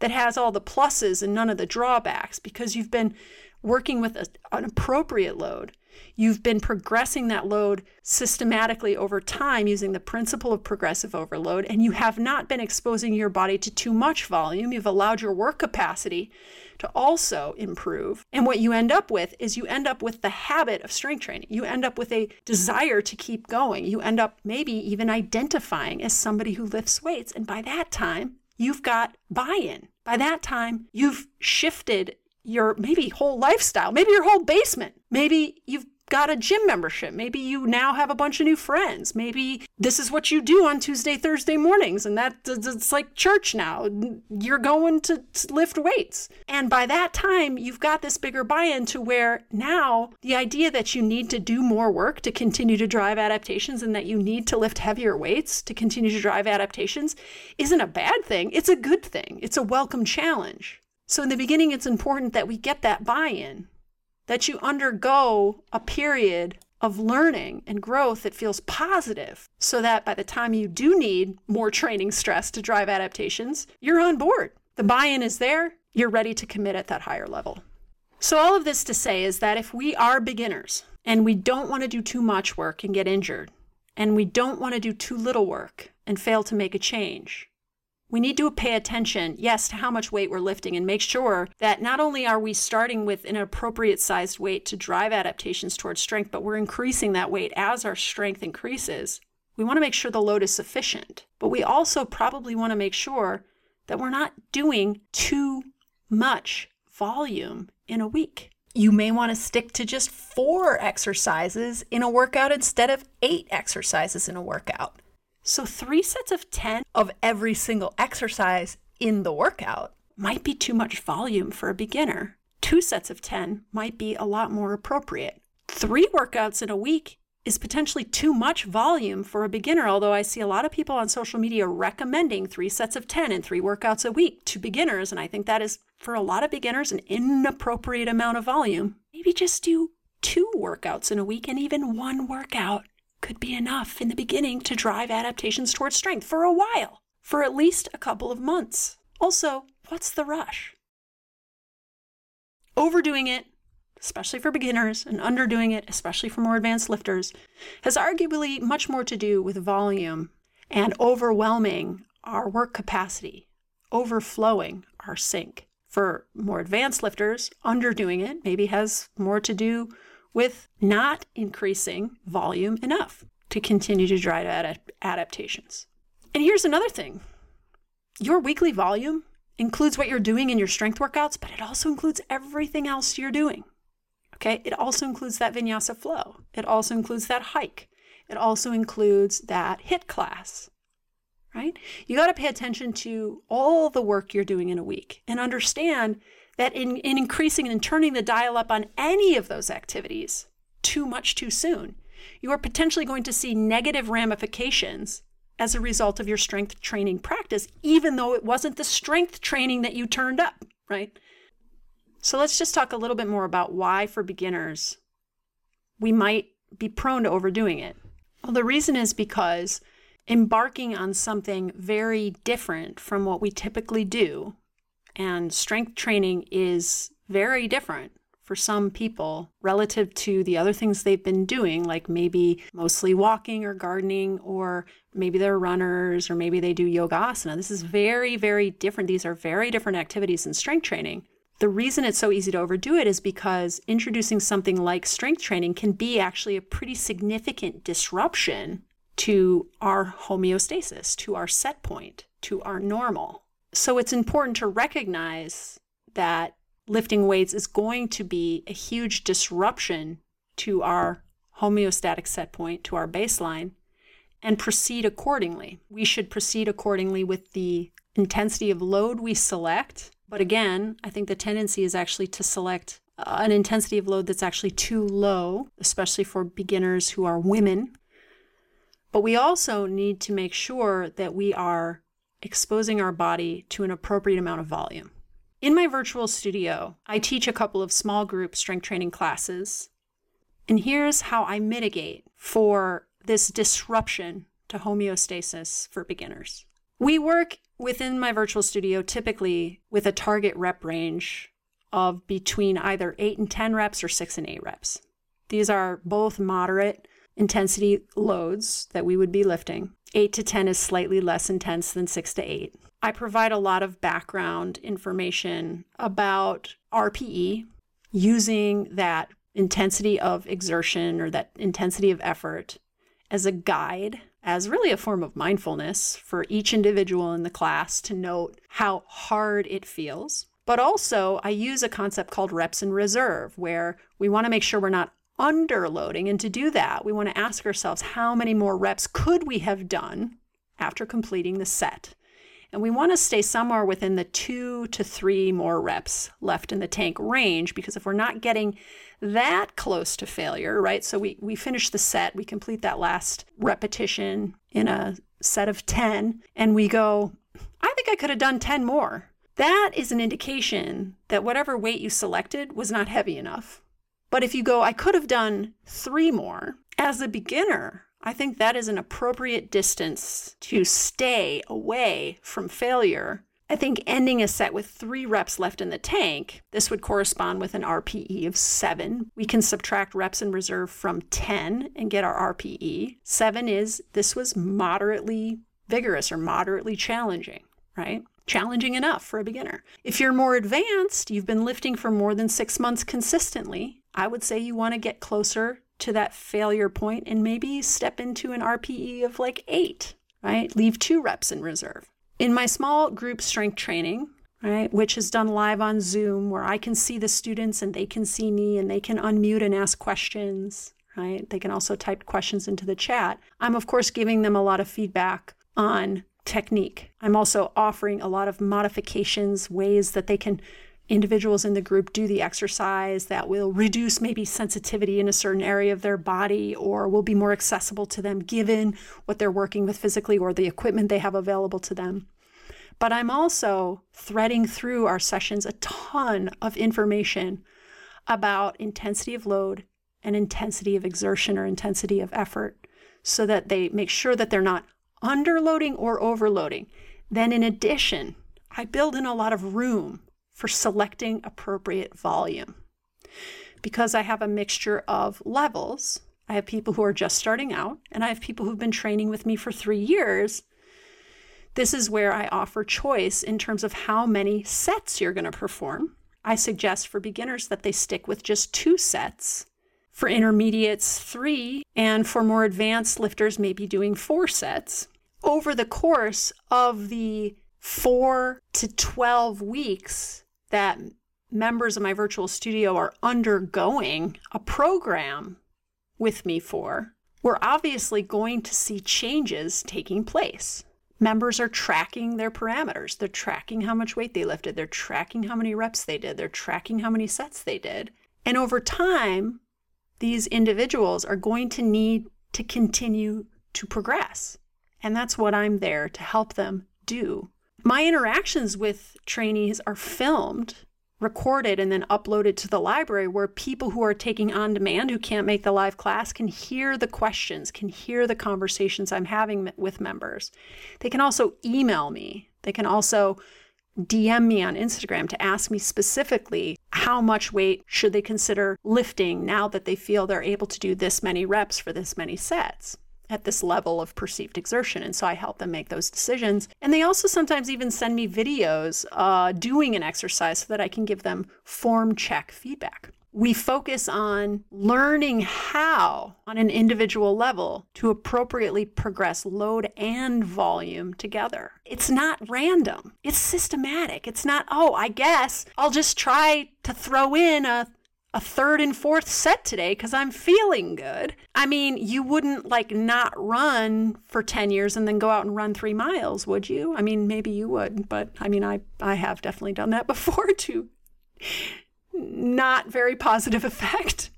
that has all the pluses and none of the drawbacks because you've been working with a, an appropriate load. You've been progressing that load systematically over time using the principle of progressive overload, and you have not been exposing your body to too much volume. You've allowed your work capacity to also improve. And what you end up with is you end up with the habit of strength training. You end up with a desire to keep going. You end up maybe even identifying as somebody who lifts weights. And by that time, you've got buy in. By that time, you've shifted your maybe whole lifestyle, maybe your whole basement. Maybe you've got a gym membership. Maybe you now have a bunch of new friends. Maybe this is what you do on Tuesday, Thursday mornings, and that it's like church now. You're going to lift weights. And by that time, you've got this bigger buy in to where now the idea that you need to do more work to continue to drive adaptations and that you need to lift heavier weights to continue to drive adaptations isn't a bad thing. It's a good thing, it's a welcome challenge. So, in the beginning, it's important that we get that buy in that you undergo a period of learning and growth that feels positive so that by the time you do need more training stress to drive adaptations, you're on board. The buy in is there, you're ready to commit at that higher level. So, all of this to say is that if we are beginners and we don't want to do too much work and get injured, and we don't want to do too little work and fail to make a change, we need to pay attention, yes, to how much weight we're lifting and make sure that not only are we starting with an appropriate sized weight to drive adaptations towards strength, but we're increasing that weight as our strength increases. We want to make sure the load is sufficient, but we also probably want to make sure that we're not doing too much volume in a week. You may want to stick to just four exercises in a workout instead of eight exercises in a workout. So, three sets of 10 of every single exercise in the workout might be too much volume for a beginner. Two sets of 10 might be a lot more appropriate. Three workouts in a week is potentially too much volume for a beginner, although I see a lot of people on social media recommending three sets of 10 and three workouts a week to beginners. And I think that is, for a lot of beginners, an inappropriate amount of volume. Maybe just do two workouts in a week and even one workout could be enough in the beginning to drive adaptations towards strength for a while, for at least a couple of months. Also, what's the rush? Overdoing it, especially for beginners, and underdoing it, especially for more advanced lifters, has arguably much more to do with volume and overwhelming our work capacity, overflowing our sink. For more advanced lifters, underdoing it maybe has more to do with not increasing volume enough to continue to drive ad- adaptations. And here's another thing your weekly volume includes what you're doing in your strength workouts, but it also includes everything else you're doing. Okay, it also includes that vinyasa flow, it also includes that hike, it also includes that HIT class. Right? You got to pay attention to all the work you're doing in a week and understand that in, in increasing and turning the dial up on any of those activities too much too soon, you are potentially going to see negative ramifications as a result of your strength training practice, even though it wasn't the strength training that you turned up, right? So let's just talk a little bit more about why, for beginners, we might be prone to overdoing it. Well, the reason is because embarking on something very different from what we typically do and strength training is very different for some people relative to the other things they've been doing, like maybe mostly walking or gardening, or maybe they're runners, or maybe they do yoga asana. This is very, very different. These are very different activities in strength training. The reason it's so easy to overdo it is because introducing something like strength training can be actually a pretty significant disruption to our homeostasis, to our set point, to our normal. So it's important to recognize that lifting weights is going to be a huge disruption to our homeostatic set point, to our baseline, and proceed accordingly. We should proceed accordingly with the intensity of load we select. But again, I think the tendency is actually to select uh, an intensity of load that's actually too low, especially for beginners who are women. But we also need to make sure that we are exposing our body to an appropriate amount of volume. In my virtual studio, I teach a couple of small group strength training classes. And here's how I mitigate for this disruption to homeostasis for beginners. We work within my virtual studio typically with a target rep range of between either 8 and 10 reps or 6 and 8 reps. These are both moderate intensity loads that we would be lifting. 8 to 10 is slightly less intense than 6 to 8. I provide a lot of background information about RPE using that intensity of exertion or that intensity of effort as a guide, as really a form of mindfulness for each individual in the class to note how hard it feels. But also, I use a concept called reps in reserve, where we want to make sure we're not underloading. And to do that, we want to ask ourselves how many more reps could we have done after completing the set? And we want to stay somewhere within the two to three more reps left in the tank range because if we're not getting that close to failure, right? So we, we finish the set, we complete that last repetition in a set of 10, and we go, I think I could have done 10 more. That is an indication that whatever weight you selected was not heavy enough. But if you go, I could have done three more, as a beginner, I think that is an appropriate distance to stay away from failure. I think ending a set with three reps left in the tank, this would correspond with an RPE of seven. We can subtract reps in reserve from 10 and get our RPE. Seven is this was moderately vigorous or moderately challenging, right? Challenging enough for a beginner. If you're more advanced, you've been lifting for more than six months consistently, I would say you want to get closer to that failure point and maybe step into an RPE of like eight, right? Leave two reps in reserve. In my small group strength training, right, which is done live on Zoom, where I can see the students and they can see me and they can unmute and ask questions, right? They can also type questions into the chat. I'm, of course, giving them a lot of feedback on technique. I'm also offering a lot of modifications, ways that they can individuals in the group do the exercise that will reduce maybe sensitivity in a certain area of their body or will be more accessible to them given what they're working with physically or the equipment they have available to them. But I'm also threading through our sessions a ton of information about intensity of load and intensity of exertion or intensity of effort so that they make sure that they're not underloading or overloading. Then, in addition, I build in a lot of room for selecting appropriate volume. Because I have a mixture of levels, I have people who are just starting out, and I have people who've been training with me for three years. This is where I offer choice in terms of how many sets you're going to perform. I suggest for beginners that they stick with just two sets. For intermediates, three, and for more advanced lifters, maybe doing four sets. Over the course of the four to 12 weeks, that members of my virtual studio are undergoing a program with me for, we're obviously going to see changes taking place. Members are tracking their parameters. They're tracking how much weight they lifted. They're tracking how many reps they did. They're tracking how many sets they did. And over time, these individuals are going to need to continue to progress. And that's what I'm there to help them do my interactions with trainees are filmed, recorded, and then uploaded to the library where people who are taking on demand who can't make the live class can hear the questions, can hear the conversations I'm having with members. They can also email me. They can also DM me on Instagram to ask me specifically how much weight should they consider lifting now that they feel they're able to do this many reps for this many sets at this level of perceived exertion. And so I help them make those decisions. And they also sometimes even send me videos uh, doing an exercise so that I can give them form check feedback. We focus on learning how, on an individual level, to appropriately progress load and volume together. It's not random, it's systematic. It's not, oh, I guess I'll just try to throw in a a third and fourth set today because I'm feeling good. I mean, you wouldn't like not run for 10 years and then go out and run three miles, would you? I mean, maybe you would, but I mean, I, I have definitely done that before to not very positive effect.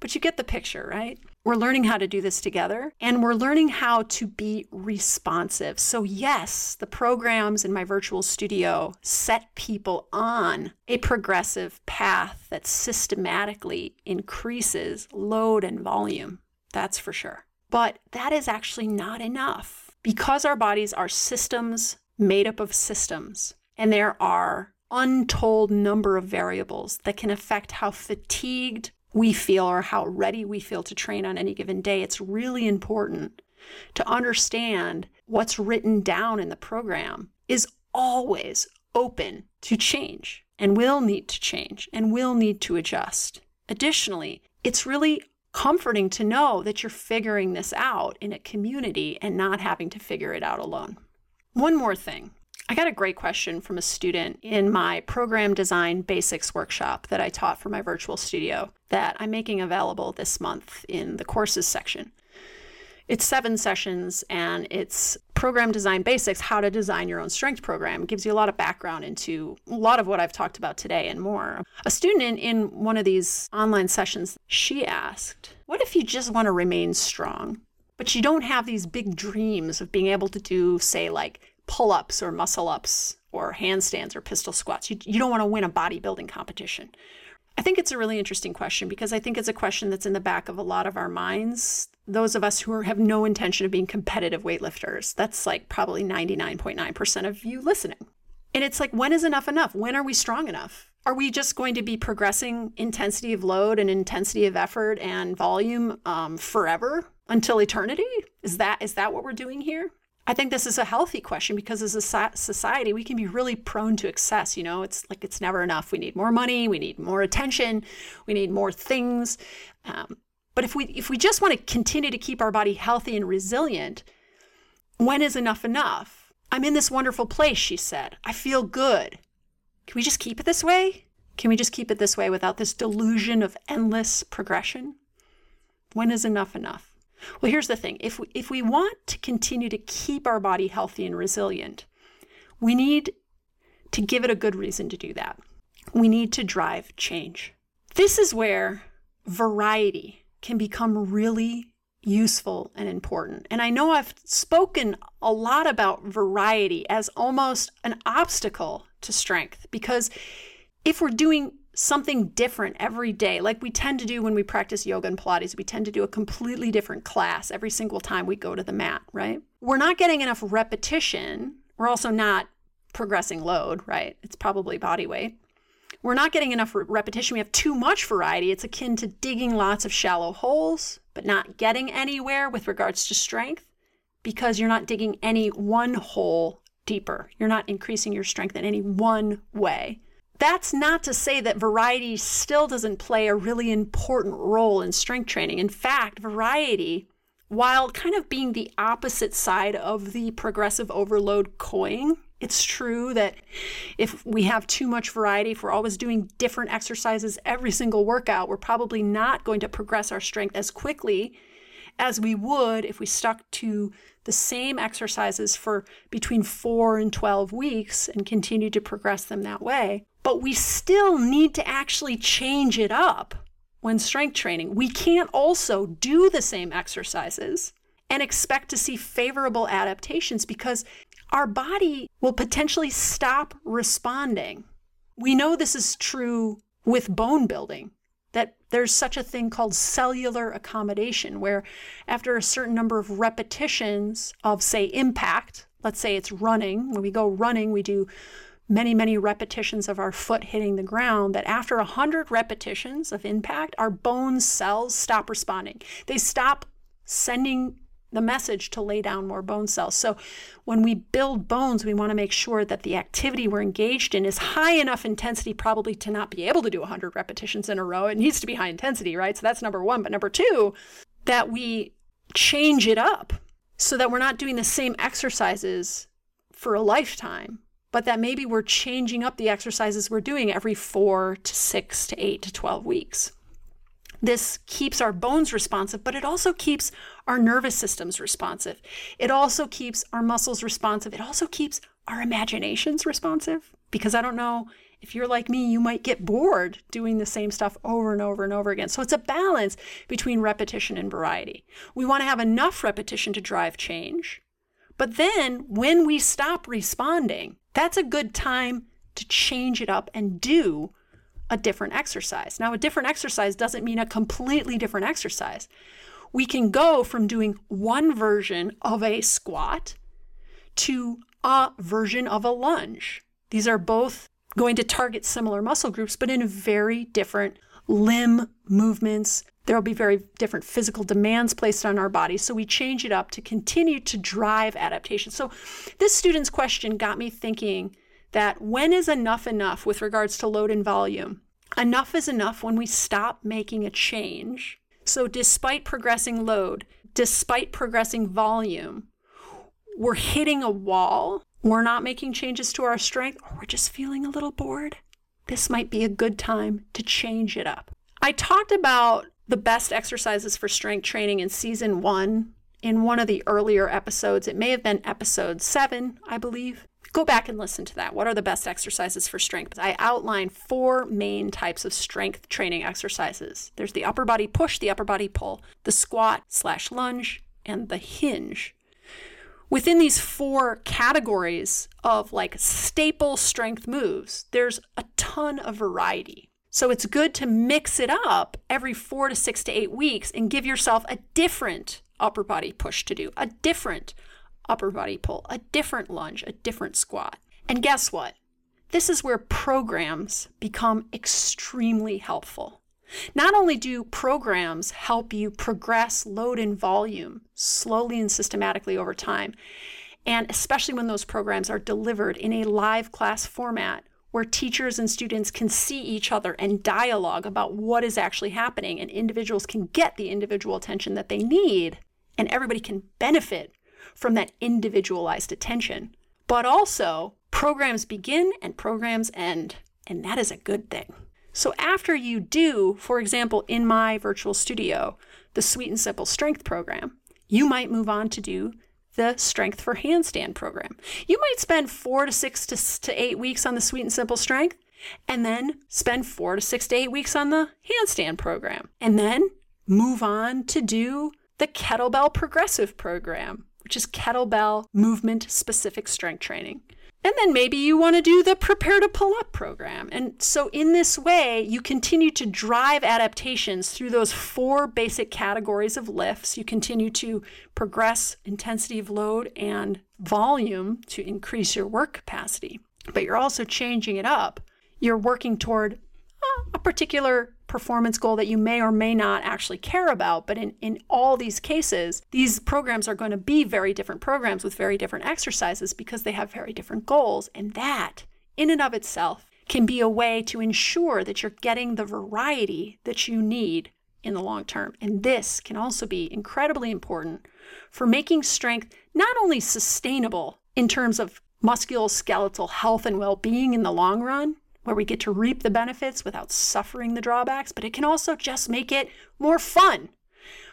But you get the picture, right? We're learning how to do this together and we're learning how to be responsive. So, yes, the programs in my virtual studio set people on a progressive path that systematically increases load and volume. That's for sure. But that is actually not enough because our bodies are systems made up of systems and there are untold number of variables that can affect how fatigued we feel or how ready we feel to train on any given day, it's really important to understand what's written down in the program is always open to change and will need to change and will need to adjust. Additionally, it's really comforting to know that you're figuring this out in a community and not having to figure it out alone. One more thing. I got a great question from a student in my program design basics workshop that I taught for my virtual studio that I'm making available this month in the courses section. It's seven sessions and it's program design basics, how to design your own strength program. It gives you a lot of background into a lot of what I've talked about today and more. A student in, in one of these online sessions, she asked, What if you just want to remain strong, but you don't have these big dreams of being able to do, say, like pull ups or muscle ups or handstands or pistol squats? You, you don't want to win a bodybuilding competition. I think it's a really interesting question because I think it's a question that's in the back of a lot of our minds. Those of us who are, have no intention of being competitive weightlifters, that's like probably 99.9% of you listening. And it's like, when is enough enough? When are we strong enough? Are we just going to be progressing intensity of load and intensity of effort and volume um, forever until eternity? Is that is that what we're doing here? I think this is a healthy question because as a society, we can be really prone to excess. You know, it's like it's never enough. We need more money, we need more attention, we need more things. Um, but if we if we just want to continue to keep our body healthy and resilient, when is enough enough? I'm in this wonderful place, she said. I feel good. Can we just keep it this way? Can we just keep it this way without this delusion of endless progression? When is enough enough? Well, here's the thing if we, if we want to continue to keep our body healthy and resilient, we need to give it a good reason to do that. We need to drive change. This is where variety can become really useful and important. And I know I've spoken a lot about variety as almost an obstacle to strength because if we're doing something different every day, like we tend to do when we practice yoga and Pilates. We tend to do a completely different class every single time we go to the mat, right? We're not getting enough repetition. We're also not progressing load, right? It's probably body weight. We're not getting enough repetition. We have too much variety. It's akin to digging lots of shallow holes, but not getting anywhere with regards to strength because you're not digging any one hole deeper. You're not increasing your strength in any one way. That's not to say that variety still doesn't play a really important role in strength training. In fact, variety, while kind of being the opposite side of the progressive overload coin, it's true that if we have too much variety, if we're always doing different exercises every single workout, we're probably not going to progress our strength as quickly as we would if we stuck to the same exercises for between 4 and 12 weeks and continued to progress them that way. But we still need to actually change it up when strength training. We can't also do the same exercises and expect to see favorable adaptations because our body will potentially stop responding. We know this is true with bone building, there's such a thing called cellular accommodation, where after a certain number of repetitions of, say, impact, let's say it's running, when we go running, we do many, many repetitions of our foot hitting the ground that after 100 repetitions of impact, our bone cells stop responding. They stop sending the message to lay down more bone cells. So when we build bones, we want to make sure that the activity we're engaged in is high enough intensity, probably to not be able to do 100 repetitions in a row. It needs to be high intensity, right? So that's number one. But number two, that we change it up so that we're not doing the same exercises for a lifetime but that maybe we're changing up the exercises we're doing every four to six to eight to 12 weeks. This keeps our bones responsive, but it also keeps our nervous systems responsive. It also keeps our muscles responsive. It also keeps our imaginations responsive. Because I don't know if you're like me, you might get bored doing the same stuff over and over and over again. So it's a balance between repetition and variety. We want to have enough repetition to drive change. But then when we stop responding, that's a good time to change it up and do a different exercise. Now, a different exercise doesn't mean a completely different exercise. We can go from doing one version of a squat to a version of a lunge. These are both going to target similar muscle groups, but in very different limb movements. There will be very different physical demands placed on our body. So we change it up to continue to drive adaptation. So this student's question got me thinking that when is enough enough with regards to load and volume? Enough is enough when we stop making a change. So despite progressing load, despite progressing volume, we're hitting a wall. We're not making changes to our strength, or we're just feeling a little bored. This might be a good time to change it up. I talked about the best exercises for strength training in season one in one of the earlier episodes. It may have been episode seven, I believe. Go back and listen to that. What are the best exercises for strength? I outline four main types of strength training exercises there's the upper body push, the upper body pull, the squat slash lunge, and the hinge. Within these four categories of like staple strength moves, there's a ton of variety. So it's good to mix it up every four to six to eight weeks and give yourself a different upper body push to do, a different upper body pull, a different lunge, a different squat. And guess what? This is where programs become extremely helpful. Not only do programs help you progress load and volume slowly and systematically over time, and especially when those programs are delivered in a live class format where teachers and students can see each other and dialogue about what is actually happening, and individuals can get the individual attention that they need, and everybody can benefit from that individualized attention. But also, programs begin and programs end, and that is a good thing. So, after you do, for example, in my virtual studio, the Sweet and Simple Strength program, you might move on to do the Strength for Handstand program. You might spend four to six to, to eight weeks on the Sweet and Simple Strength, and then spend four to six to eight weeks on the handstand program, and then move on to do the kettlebell progressive program, which is kettlebell movement specific strength training. And then maybe you want to do the prepare to pull up program. And so, in this way, you continue to drive adaptations through those four basic categories of lifts. You continue to progress intensity of load and volume to increase your work capacity. But you're also changing it up. You're working toward uh, a particular performance goal that you may or may not actually care about. But in, in all these cases, these programs are going to be very different programs with very different exercises because they have very different goals. And that, in and of itself, can be a way to ensure that you're getting the variety that you need in the long term. And this can also be incredibly important for making strength not only sustainable in terms of musculoskeletal health and well being in the long run, where we get to reap the benefits without suffering the drawbacks, but it can also just make it more fun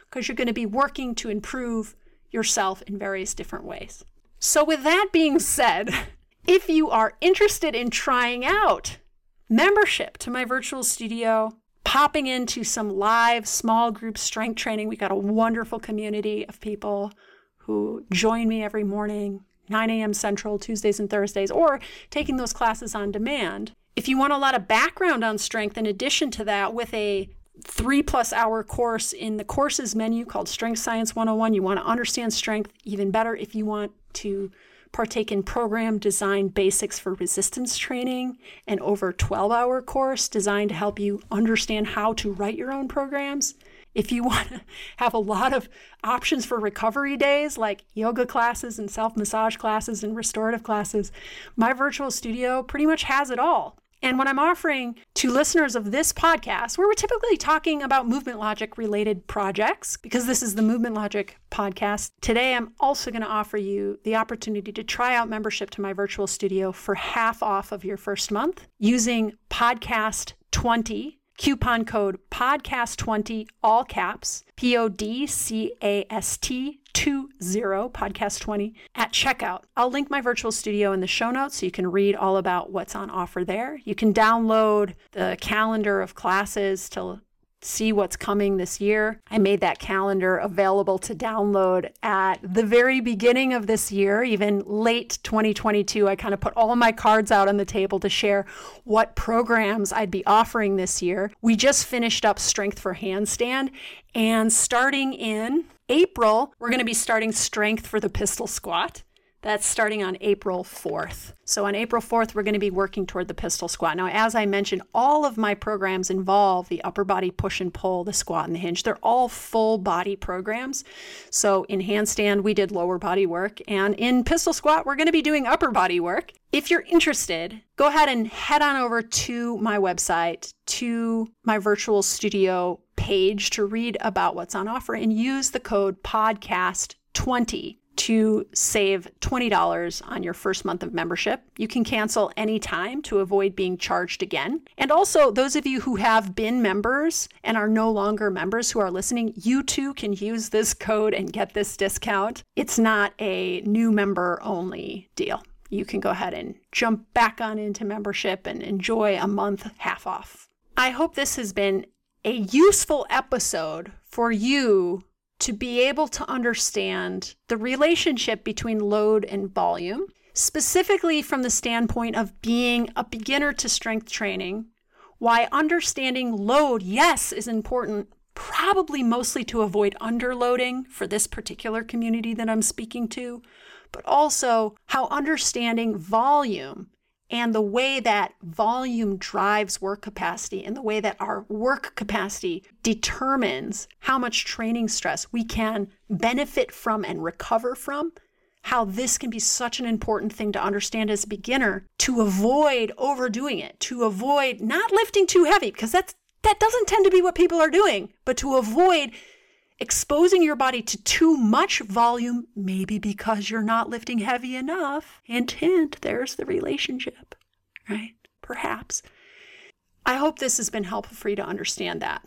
because you're going to be working to improve yourself in various different ways. So, with that being said, if you are interested in trying out membership to my virtual studio, popping into some live small group strength training, we got a wonderful community of people who join me every morning 9 a.m. Central, Tuesdays and Thursdays, or taking those classes on demand. If you want a lot of background on strength, in addition to that, with a three plus hour course in the courses menu called Strength Science 101, you want to understand strength even better. If you want to partake in program design basics for resistance training, an over 12 hour course designed to help you understand how to write your own programs. If you want to have a lot of options for recovery days like yoga classes and self massage classes and restorative classes, my virtual studio pretty much has it all. And what I'm offering to listeners of this podcast, where we're typically talking about movement logic related projects, because this is the Movement Logic podcast, today I'm also going to offer you the opportunity to try out membership to my virtual studio for half off of your first month using podcast 20 coupon code podcast20 all caps p o d c a s t 20 podcast 20 at checkout. I'll link my virtual studio in the show notes so you can read all about what's on offer there. You can download the calendar of classes to see what's coming this year. I made that calendar available to download at the very beginning of this year, even late 2022. I kind of put all of my cards out on the table to share what programs I'd be offering this year. We just finished up Strength for Handstand, and starting in April, we're going to be starting Strength for the Pistol Squat. That's starting on April 4th. So, on April 4th, we're going to be working toward the pistol squat. Now, as I mentioned, all of my programs involve the upper body push and pull, the squat, and the hinge. They're all full body programs. So, in handstand, we did lower body work. And in pistol squat, we're going to be doing upper body work. If you're interested, go ahead and head on over to my website, to my virtual studio page to read about what's on offer and use the code podcast20 to save $20 on your first month of membership. You can cancel anytime to avoid being charged again. And also, those of you who have been members and are no longer members who are listening, you too can use this code and get this discount. It's not a new member only deal. You can go ahead and jump back on into membership and enjoy a month half off. I hope this has been a useful episode for you to be able to understand the relationship between load and volume, specifically from the standpoint of being a beginner to strength training, why understanding load, yes, is important, probably mostly to avoid underloading for this particular community that I'm speaking to, but also how understanding volume and the way that volume drives work capacity and the way that our work capacity determines how much training stress we can benefit from and recover from how this can be such an important thing to understand as a beginner to avoid overdoing it to avoid not lifting too heavy because that's that doesn't tend to be what people are doing but to avoid exposing your body to too much volume, maybe because you're not lifting heavy enough. Hint, hint, there's the relationship, right? Perhaps. I hope this has been helpful for you to understand that.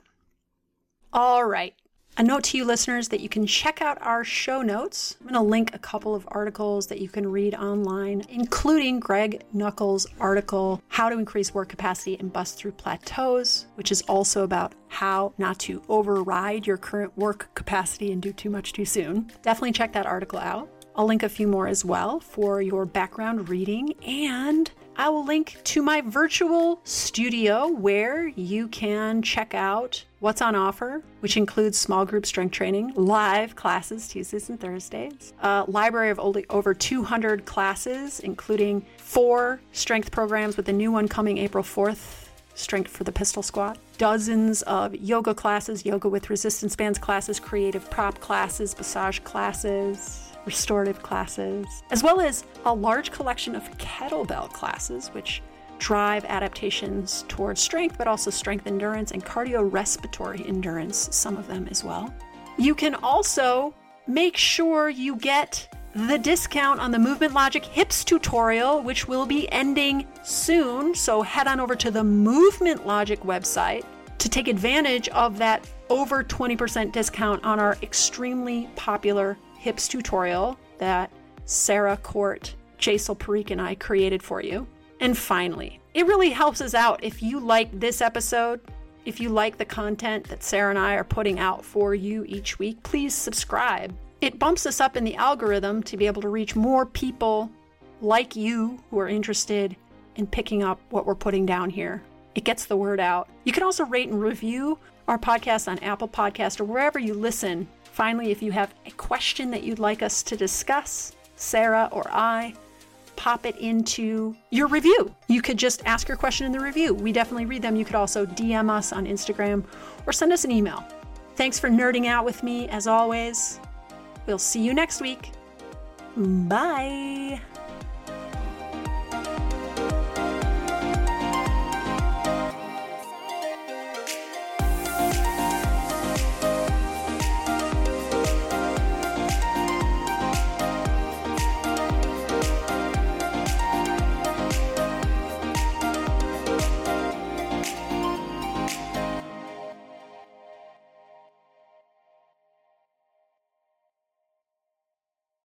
All right. A note to you listeners that you can check out our show notes. I'm going to link a couple of articles that you can read online, including Greg Nuckols' article, How to Increase Work Capacity and Bust Through Plateaus, which is also about how not to override your current work capacity and do too much too soon. Definitely check that article out. I'll link a few more as well for your background reading and I will link to my virtual studio where you can check out what's on offer, which includes small group strength training, live classes Tuesdays and Thursdays, a library of only over 200 classes, including four strength programs with a new one coming April 4th. Strength for the pistol squat, dozens of yoga classes, yoga with resistance bands classes, creative prop classes, massage classes, restorative classes, as well as a large collection of kettlebell classes, which drive adaptations towards strength, but also strength endurance and cardiorespiratory endurance, some of them as well. You can also make sure you get the discount on the Movement Logic Hips tutorial, which will be ending soon. So head on over to the Movement Logic website to take advantage of that over 20% discount on our extremely popular hips tutorial that Sarah Court, Jesal Parikh, and I created for you. And finally, it really helps us out if you like this episode, if you like the content that Sarah and I are putting out for you each week, please subscribe. It bumps us up in the algorithm to be able to reach more people like you who are interested in picking up what we're putting down here. It gets the word out. You can also rate and review our podcast on Apple Podcast or wherever you listen Finally, if you have a question that you'd like us to discuss, Sarah or I, pop it into your review. You could just ask your question in the review. We definitely read them. You could also DM us on Instagram or send us an email. Thanks for nerding out with me as always. We'll see you next week. Bye.